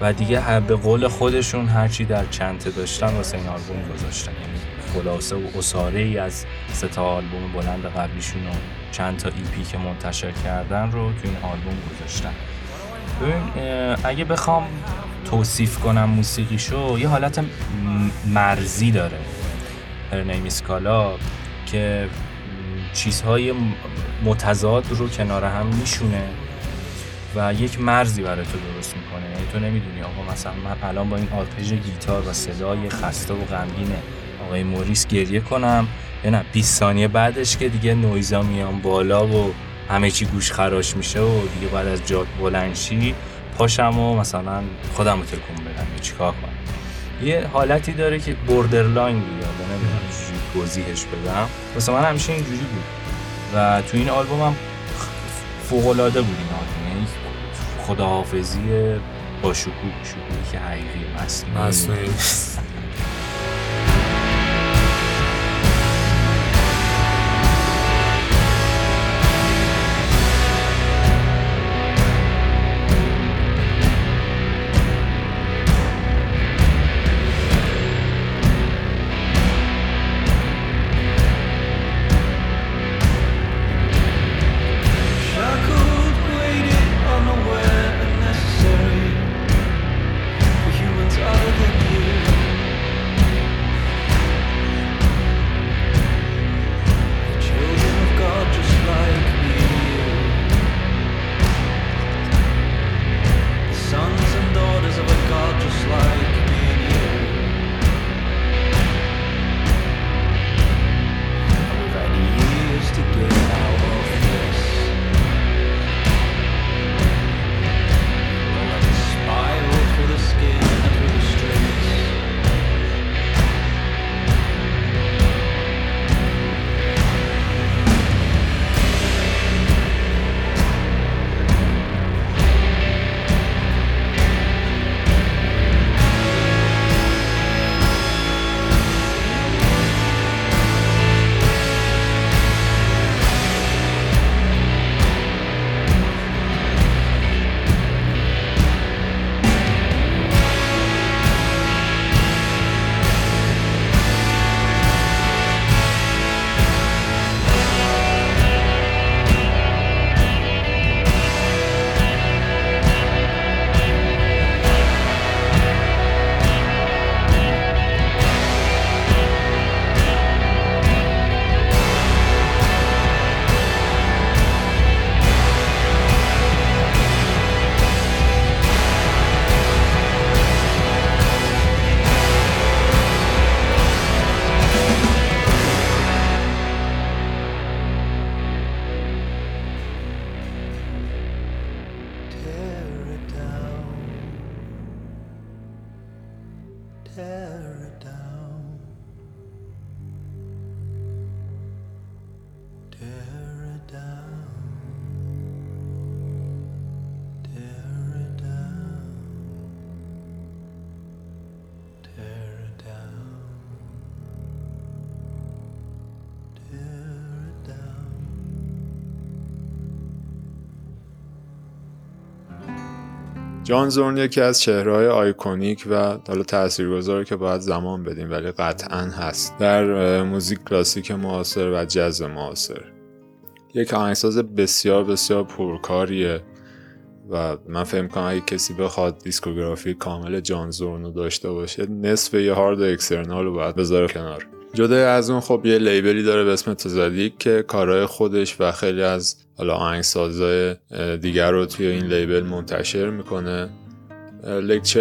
A: و دیگه به قول خودشون هرچی در چنته داشتن واسه این آلبوم گذاشتن. یعنی خلاصه و اصاره ای از سه تا آلبوم بلند قبلیشون و چند تا ایپی که منتشر کردن رو تو این آلبوم گذاشتن. اگه بخوام توصیف کنم موسیقیشو یه حالت مرزی داره. هرنیمیسکالا که چیزهای متضاد رو کنار هم میشونه و یک مرزی برای تو درست می‌کنه. یعنی تو نمی‌دونی آقا مثلا من الان با این آرپژ گیتار و صدای خسته و غمگین آقای موریس گریه کنم یا نه؟ 20 ثانیه بعدش که دیگه نویزا میان بالا و همه چی گوش خراش میشه و دیگه بعد از جاد بلنشی پاشم و مثلا خودم رو تکون بدم. یا چیکار کنم؟ یه حالتی داره که borderline بود یا نمی‌دونم توضیحش بدم. واسه من همیشه اینجوری بود. و تو این آلبوم هم فوق العاده بود این آلبوم. یعنی خداحافظی با شکوه شکوهی که حقیقی مصنوعی
B: جان زورن یکی از چهرهای iconic و حالا تاثیرگذاره که باید زمان بدیم ولی قطعا هست. در موزیک کلاسیک معاصر و جز معاصر. یک آهنگساز بسیار بسیار پرکاریه و من فکر کنم اگه کسی بخواد discography کامل جان زورن رو داشته باشه نصف یه هارد external رو باید بذاره کنار. جدا از اون خب یه label ی داره به اسم Tzadik که کارهای خودش و خیلی از حالا آهنگسازهای دیگر رو توی این label منتشر می‌کنه. lecture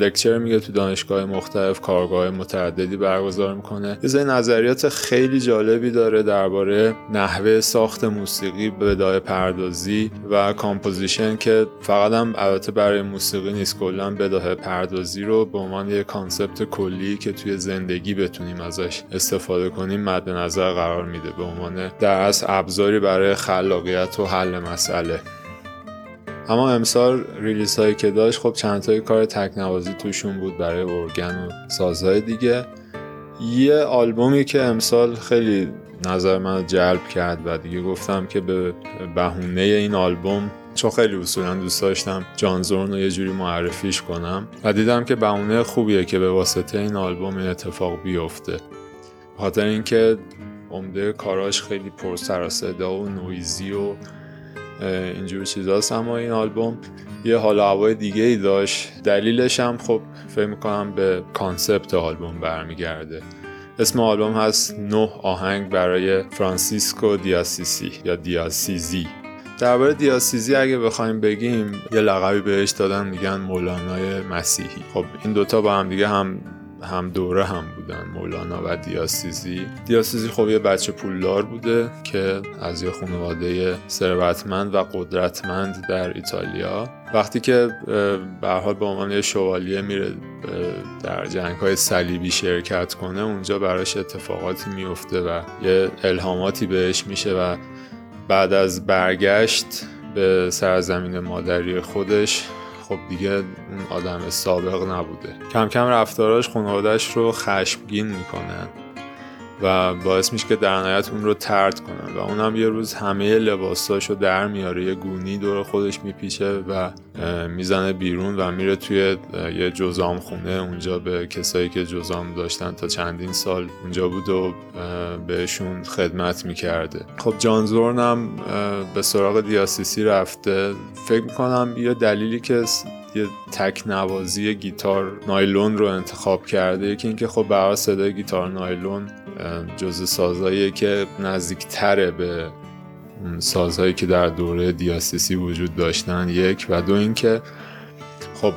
B: lecture میگه تو دانشگاه مختلف کارگاه متعددی برگزار می‌کنه. یه نظریات خیلی جالبی داره درباره نحوه ساخت موسیقی بداهه پردازی و composition که فقط هم البته برای موسیقی نیست کلا بداهه پردازی رو به عنوان یه concept کلی که توی زندگی بتونیم ازش استفاده کنیم مد نظر قرار میده. به عنوان در از ابزاری برای خلاقیت و حل مسئله. اما امسال ریلیز هایی که داشت خب چند تای کار تکنوازی توشون بود برای ارگن و سازهای دیگه. یه آلبومی که امسال خیلی نظر من جلب کرد و دیگه گفتم که به بهونه این آلبوم چون خیلی اصولا دوست داشتم جانزورن رو یه جوری معرفیش کنم و دیدم که بهونه خوبیه که به واسطه این آلبوم این اتفاق بیفته. خاطر اینکه عمده کاراش خیلی پر سر و نویزی و اینجور چیزاست اما این آلبوم. یه حال هوای دیگه ای داشت. دلیلش هم خب فکر می‌کنم به concept آلبوم برمیگرده. اسم آلبوم هست نه آهنگ برای فرانسیسکو دیاسیسی یا دیاسیزی. درباره دیاسیزی اگه بخوایم بگیم یه لقبی بهش دادن میگن مولانای مسیحی. خب این دوتا با هم دیگه هم هم دوره هم بودن مولانا و دیاسیزی. دیاسیزی خب یه بچه پولدار بوده که از یه خانواده ثروتمند و قدرتمند در ایتالیا. وقتی که به حال به عنوان یه شوالیه میره در جنگ های صلیبی شرکت کنه اونجا براش اتفاقاتی میفته و یه الهاماتی بهش میشه و بعد از برگشت به سرزمین مادری خودش خب دیگه آدم سابق نبوده. کم کم رفتاراش خانوادهش رو خشمگین می‌کنن. و باعث میشه که در نهایت اون رو ترد کنن. و اونم یه روز همه لباساشو در میاره. یه گونی دور خودش میپیچه و می‌زنه بیرون و میره توی یه جزام خونه اونجا به کسایی که جزام داشتن تا چندین سال اونجا بود و بهشون خدمت می‌کرده. خب جان هم به سراغ دیاسیسی رفته. فکر می‌کنم یه دلیلی که یه تک نوازی گیتار نایلون رو انتخاب کرده یکی اینکه خب برای صدای گیتار نایلون جز سازهایی که نزدیکتره به سازهایی که در دوره دیاسیسی وجود داشتن یک. و دو اینکه خب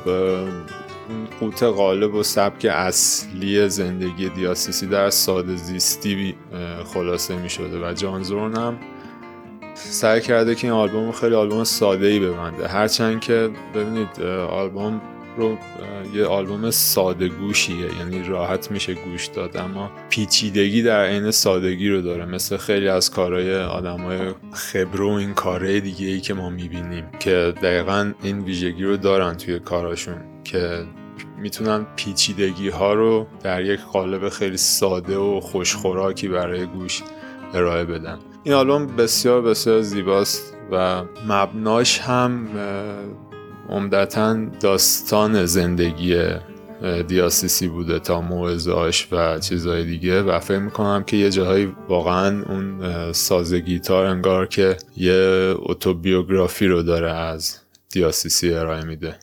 B: قوت غالب و سبک اصلی زندگی دیاسیسی در ساده زیستی خلاصه می شده و جان هم سعی کرده که این آلبوم خیلی آلبوم ساده ای ببنده. هرچند که ببینید آلبوم رو یه آلبوم ساده گوشیه یعنی راحت میشه گوش داد اما پیچیدگی در عین سادگی رو داره. مثل خیلی از کارهای آدمای خبرو این کارهای دیگه ای که ما می‌بینیم که دقیقا این ویژگی رو دارن توی کاراشون که می‌تونن پیچیدگی ها رو در یک قالب خیلی ساده و خوشخوراکی برای گوش ارائه بدن. این آلبوم بسیار بسیار زیباست و مبناش هم عمدتا داستان زندگی دیاسیسی بوده تا موعظهاش و چیزهای دیگه و فکر می‌کنم که یه جاهایی واقعا اون ساز گیتار انگار که یه اتوبیوگرافی رو داره از دیاسیسی ارائه میده.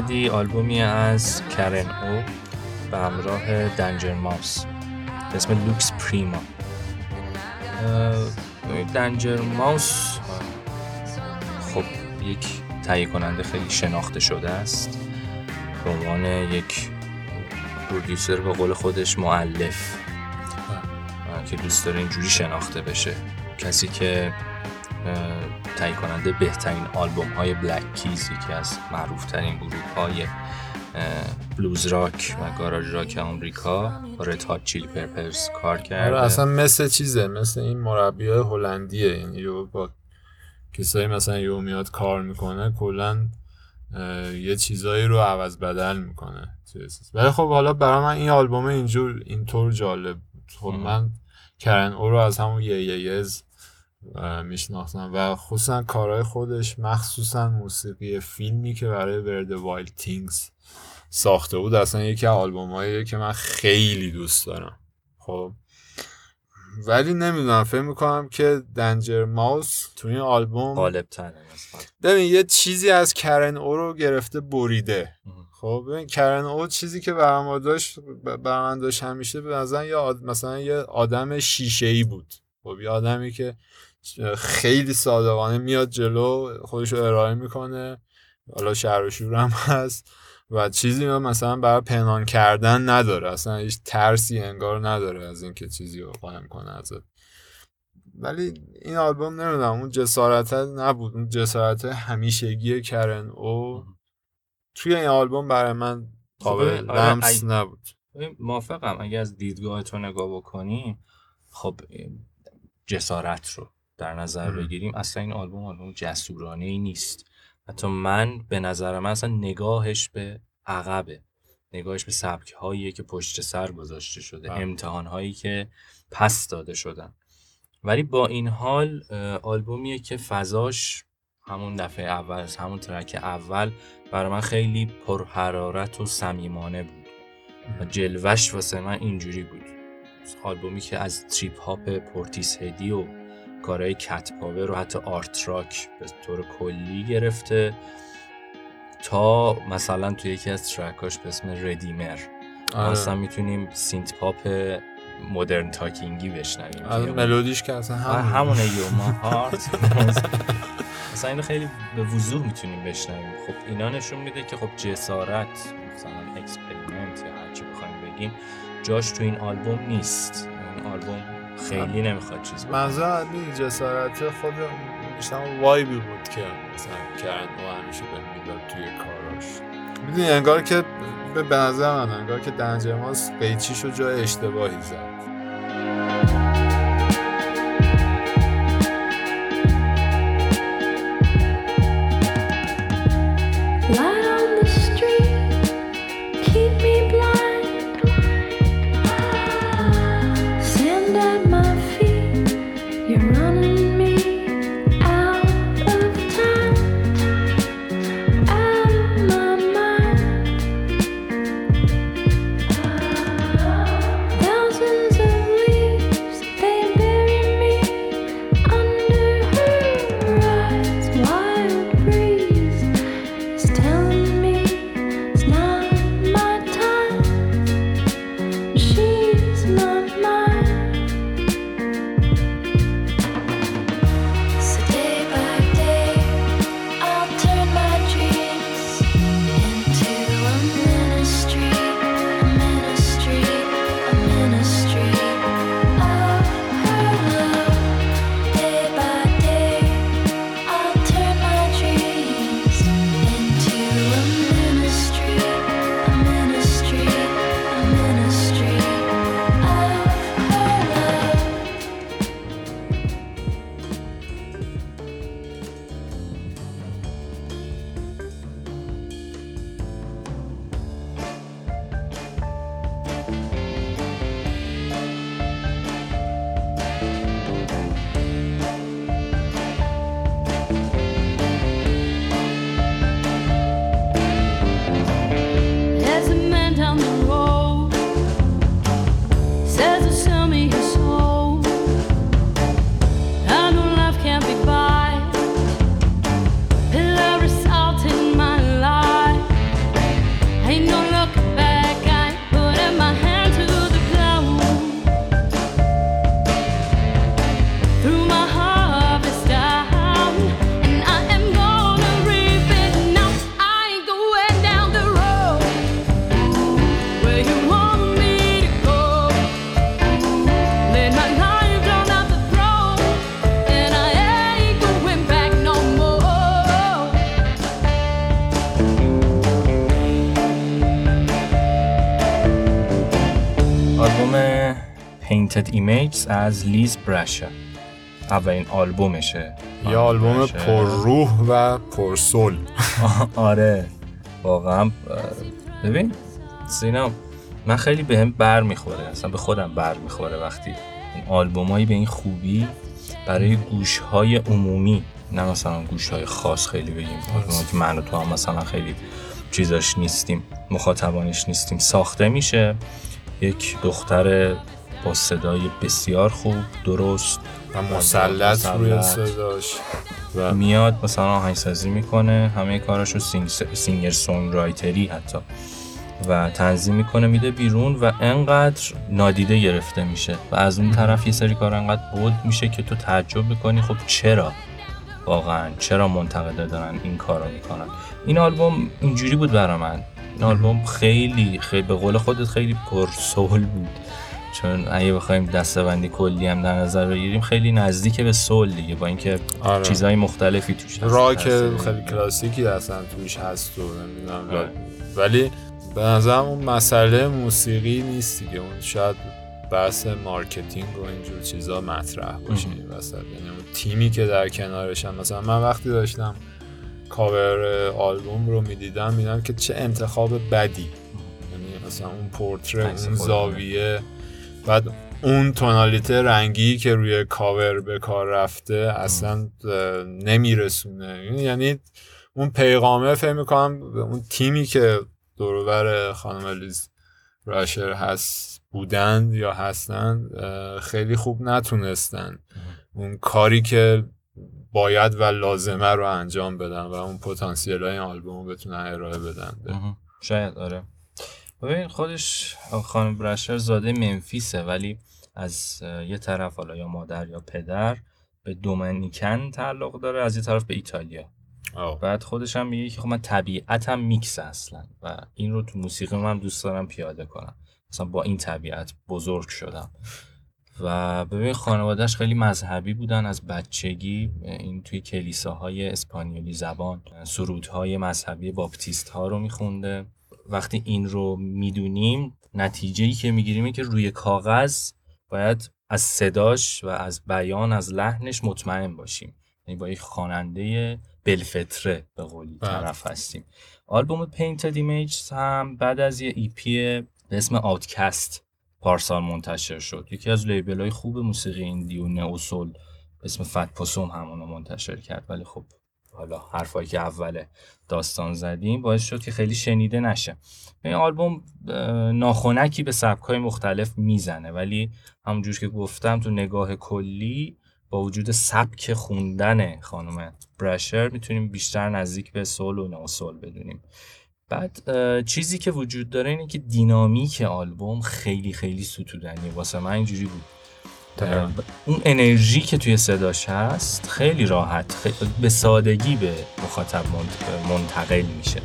A: بعدی آلبومی از کرن او به همراه دنجر ماوس. به اسم لوکس پریما. دنجر ماوس خب یک تهیه کننده خیلی شناخته شده است. به عنوان یک پرودیوسر به قول خودش معلف که دوست داره اینجوری شناخته بشه. کسی که تهیه کننده بهترین آلبوم های بلک کیز یکی از معروف ترین گروه های بلوز راک و گاراژ راک آمریکا رد هات چیلی پرپرز کار کرده.
B: آره اصلا مثل چیزه مثل این مربی های هلندیه یعنی با کسایی مثلا یو میاد کار می‌کنه کلا یه چیزایی رو عوض بدل می‌کنه ولی خب حالا برای من این آلبوم اینجور اینطور جالب خب من Karen O رو از همون Yeah Yeah Yeahs میشناختم و خصوصا کارهای خودش مخصوصا موسیقی فیلمی که برای Where the Wild Things ساخته بود اصلا یکی آلبوم که من خیلی دوست دارم. خب. ولی نمی‌دونم فکر می‌کنم که Danger Mouse تو این آلبوم
A: غالب
B: ببین یه چیزی از Karen O رو گرفته بریده. خب ببین Karen O چیزی که برام داشت برام داشت همیشه به نظر یه مثلا یه آدم شیشه ای بود. خب یه آدمی که خیلی صادقانه میاد جلو خودش رو ارائه می‌کنه. حالا شهر و شور هم هست و چیزی مثلا برای پنهان کردن نداره. اصلا هیچ ترسی انگار نداره از اینکه چیزی رو قایم کنه ازت. ولی این آلبوم نمی‌دونم اون جسارت نبود. اون جسارت همیشگی کرن او. توی این آلبوم برای من قابل خب، آره، لمس نبود.
A: موافقم. اگه از دیدگاه تو نگاه بکنیم خب جسارت رو. در نظر بگیریم اصلا این آلبوم آلبوم جسورانه ای نیست. حتی من به نظر من اصلا نگاهش به عقبه. نگاهش به سبک هایی که پشت سر گذاشته شده بله. امتحان هایی که پس داده شدن. ولی با این حال آلبومیه که فضاش همون دفعه اول همون track اول برای من خیلی پرحرارت و صمیمانه بود. و جلوش واسه من اینجوری بود. آلبومی که از trip hop Portishead ی و کارهای Cat Power و حتی art rock به طور کلی گرفته تا مثلا توی یکی از track اش به اسم Redeemer. آره. اصلا می‌تونیم synth pop Modern Talking ی بشنویم.
B: آره ملودیش که اصلا
A: همونه. همونه You're My Heart [LAUGHS] مثلا اینو خیلی به وضوح می‌تونیم بشنویم. خب اینا نشون میده که خب جسارت مثلا experiment یا هرچی بخوایم بگیم جاش تو این آلبوم نیست. این آلبوم خیلی نمی‌خواد چیز
B: منظور این جسارت خود بیشتر vibe ی بود که مثلا Karen O همیشه به می‌داد توی کاراش. می‌دونی انگار که به نظر من انگار که Danger Mouse قیچیشو جای اشتباهی زد.
A: Painted Images از لیز برشه اولین آلبومشه.
B: یه آلبوم پر روح و پر سول [LAUGHS]
A: آره. واقعا ببین سینا من خیلی به هم بر می‌خوره. اصلا به خودم بر می‌خوره وقتی این آلبومایی به این خوبی برای گوش های عمومی نه مثلا گوش های خاص خیلی بگیم که من و تو هم مثلا خیلی چیزاش نیستیم مخاطبانش نیستیم ساخته میشه. یک دختر با صدای بسیار خوب درست
B: و مسلط روی صداش.
A: و میاد مثلا آهنگسازی می‌کنه همه کاراشو sing singer songwriter ی حتی. و تنظیم می‌کنه میده بیرون و انقدر نادیده گرفته میشه. و از اون طرف یه سری کار انقدر bold میشه که تو تعجب می‌کنی خب چرا؟ واقعا چرا منتقده دارن این کارو می‌کنن؟ این آلبوم اینجوری بود برا من. این آلبوم خیلی خیلی به قول خودت خیلی پر soul بود. چون اگه بخوایم دستبندی کلی هم در نظر بگیریم خیلی نزدیک به soul دیگه با اینکه آره. چیزهای مختلفی توش هست.
B: راک خیلی کلاسیکی اصلا توش هست و نمی‌دونم. آره. ولی به نظرم اون مسئله موسیقی نیست دیگه. اون شاید بحث marketing و اینجور چیزا مطرح باشه. این وسط یعنی اون تیمی که در کنارشن مثلا من وقتی داشتم کاور آلبوم رو می‌دیدم میدم که چه انتخاب بدی. یعنی مثلا اون پورتره اون زاویه بعد اون تونالیته رنگی که روی کاور به کار رفته اصلا نمیرسونه. یعنی اون پیغامه فهم می‌کنم اون تیمی که دورور خانم لیز راشر هست بودن یا هستن خیلی خوب نتونستن. اون کاری که باید و لازمه رو انجام بدن و اون پتانسیل های آلبوم بتونن ارائه بدن.
A: شاید آره. ببین خودش خانم برشر زاده منفیسه ولی از یه طرف حالا یا مادر یا پدر به دومنیکن تعلق داره از یه طرف به ایتالیا. بعد خودش هم میگه که خب من طبیعتم میکس اصلا و این رو تو موسیقی من دوست دارم پیاده کنم. مثلا با این طبیعت بزرگ شدم. و ببین خانوادهش خیلی مذهبی بودن از بچگی این توی کلیساهای اسپانیولی زبان سرودهای مذهبی باپتیست ها رو میخونده. وقتی این رو می‌دونیم نتیجه ای که می‌گیریم که روی کاغذ باید از صداش و از بیان از لحنش مطمئن باشیم. یعنی با یک خواننده بالفطره به قولی بله. طرف هستیم. آلبوم Painted Images هم بعد از یه EP به اسم آوتکست پارسال منتشر شد. یکی از لیبل های خوب موسیقی ایندی و نئوسول به اسم فت پوسوم همونو منتشر کرد. ولی خب حالا حرفایی که اول داستان زدیم باعث شد که خیلی شنیده نشه. این آلبوم ناخونکی به سبکای مختلف می‌زنه ولی همونجور که گفتم تو نگاه کلی با وجود سبک خوندن خانم برشر می‌تونیم بیشتر نزدیک به سول و ناسول بدونیم. بعد چیزی که وجود داره اینه که دینامیک آلبوم خیلی خیلی ستودنی واسه من اینجوری بود. اون انرژی که توی صداش هست خیلی راحت به سادگی به مخاطب منتقل میشه.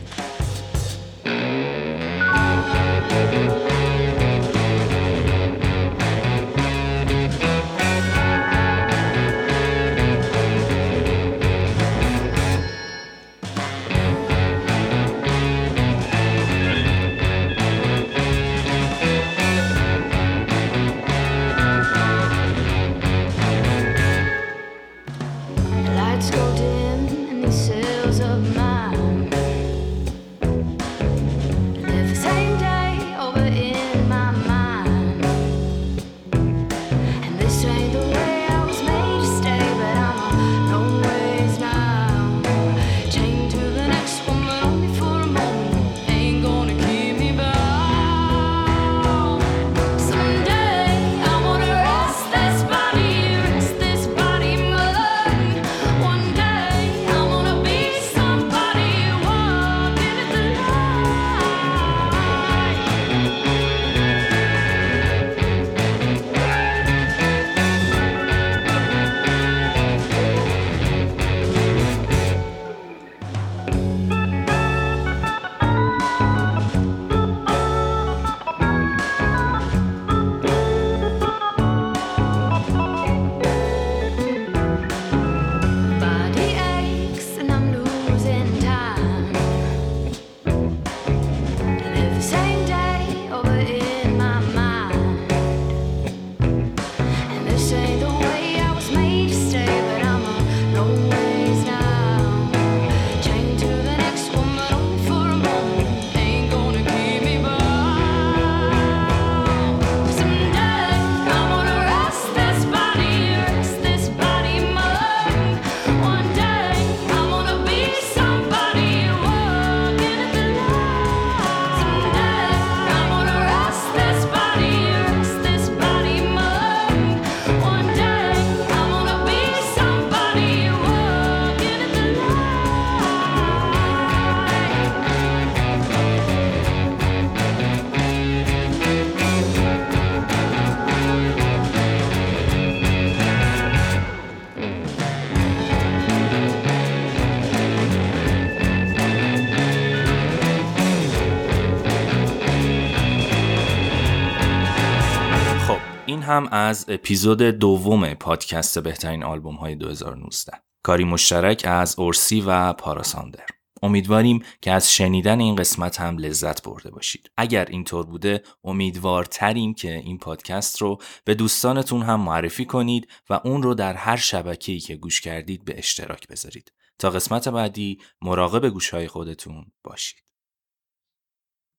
A: هم از اپیزود دوم پادکست بهترین آلبوم های 2019 کاری مشترک از اورسی و پاراساندر امیدواریم که از شنیدن این قسمت هم لذت برده باشید. اگر اینطور بوده امیدوارتریم که این پادکست رو به دوستانتون هم معرفی کنید و اون رو در هر شبکه‌ای که گوش کردید به اشتراک بذارید. تا قسمت بعدی مراقب گوشهای خودتون باشید.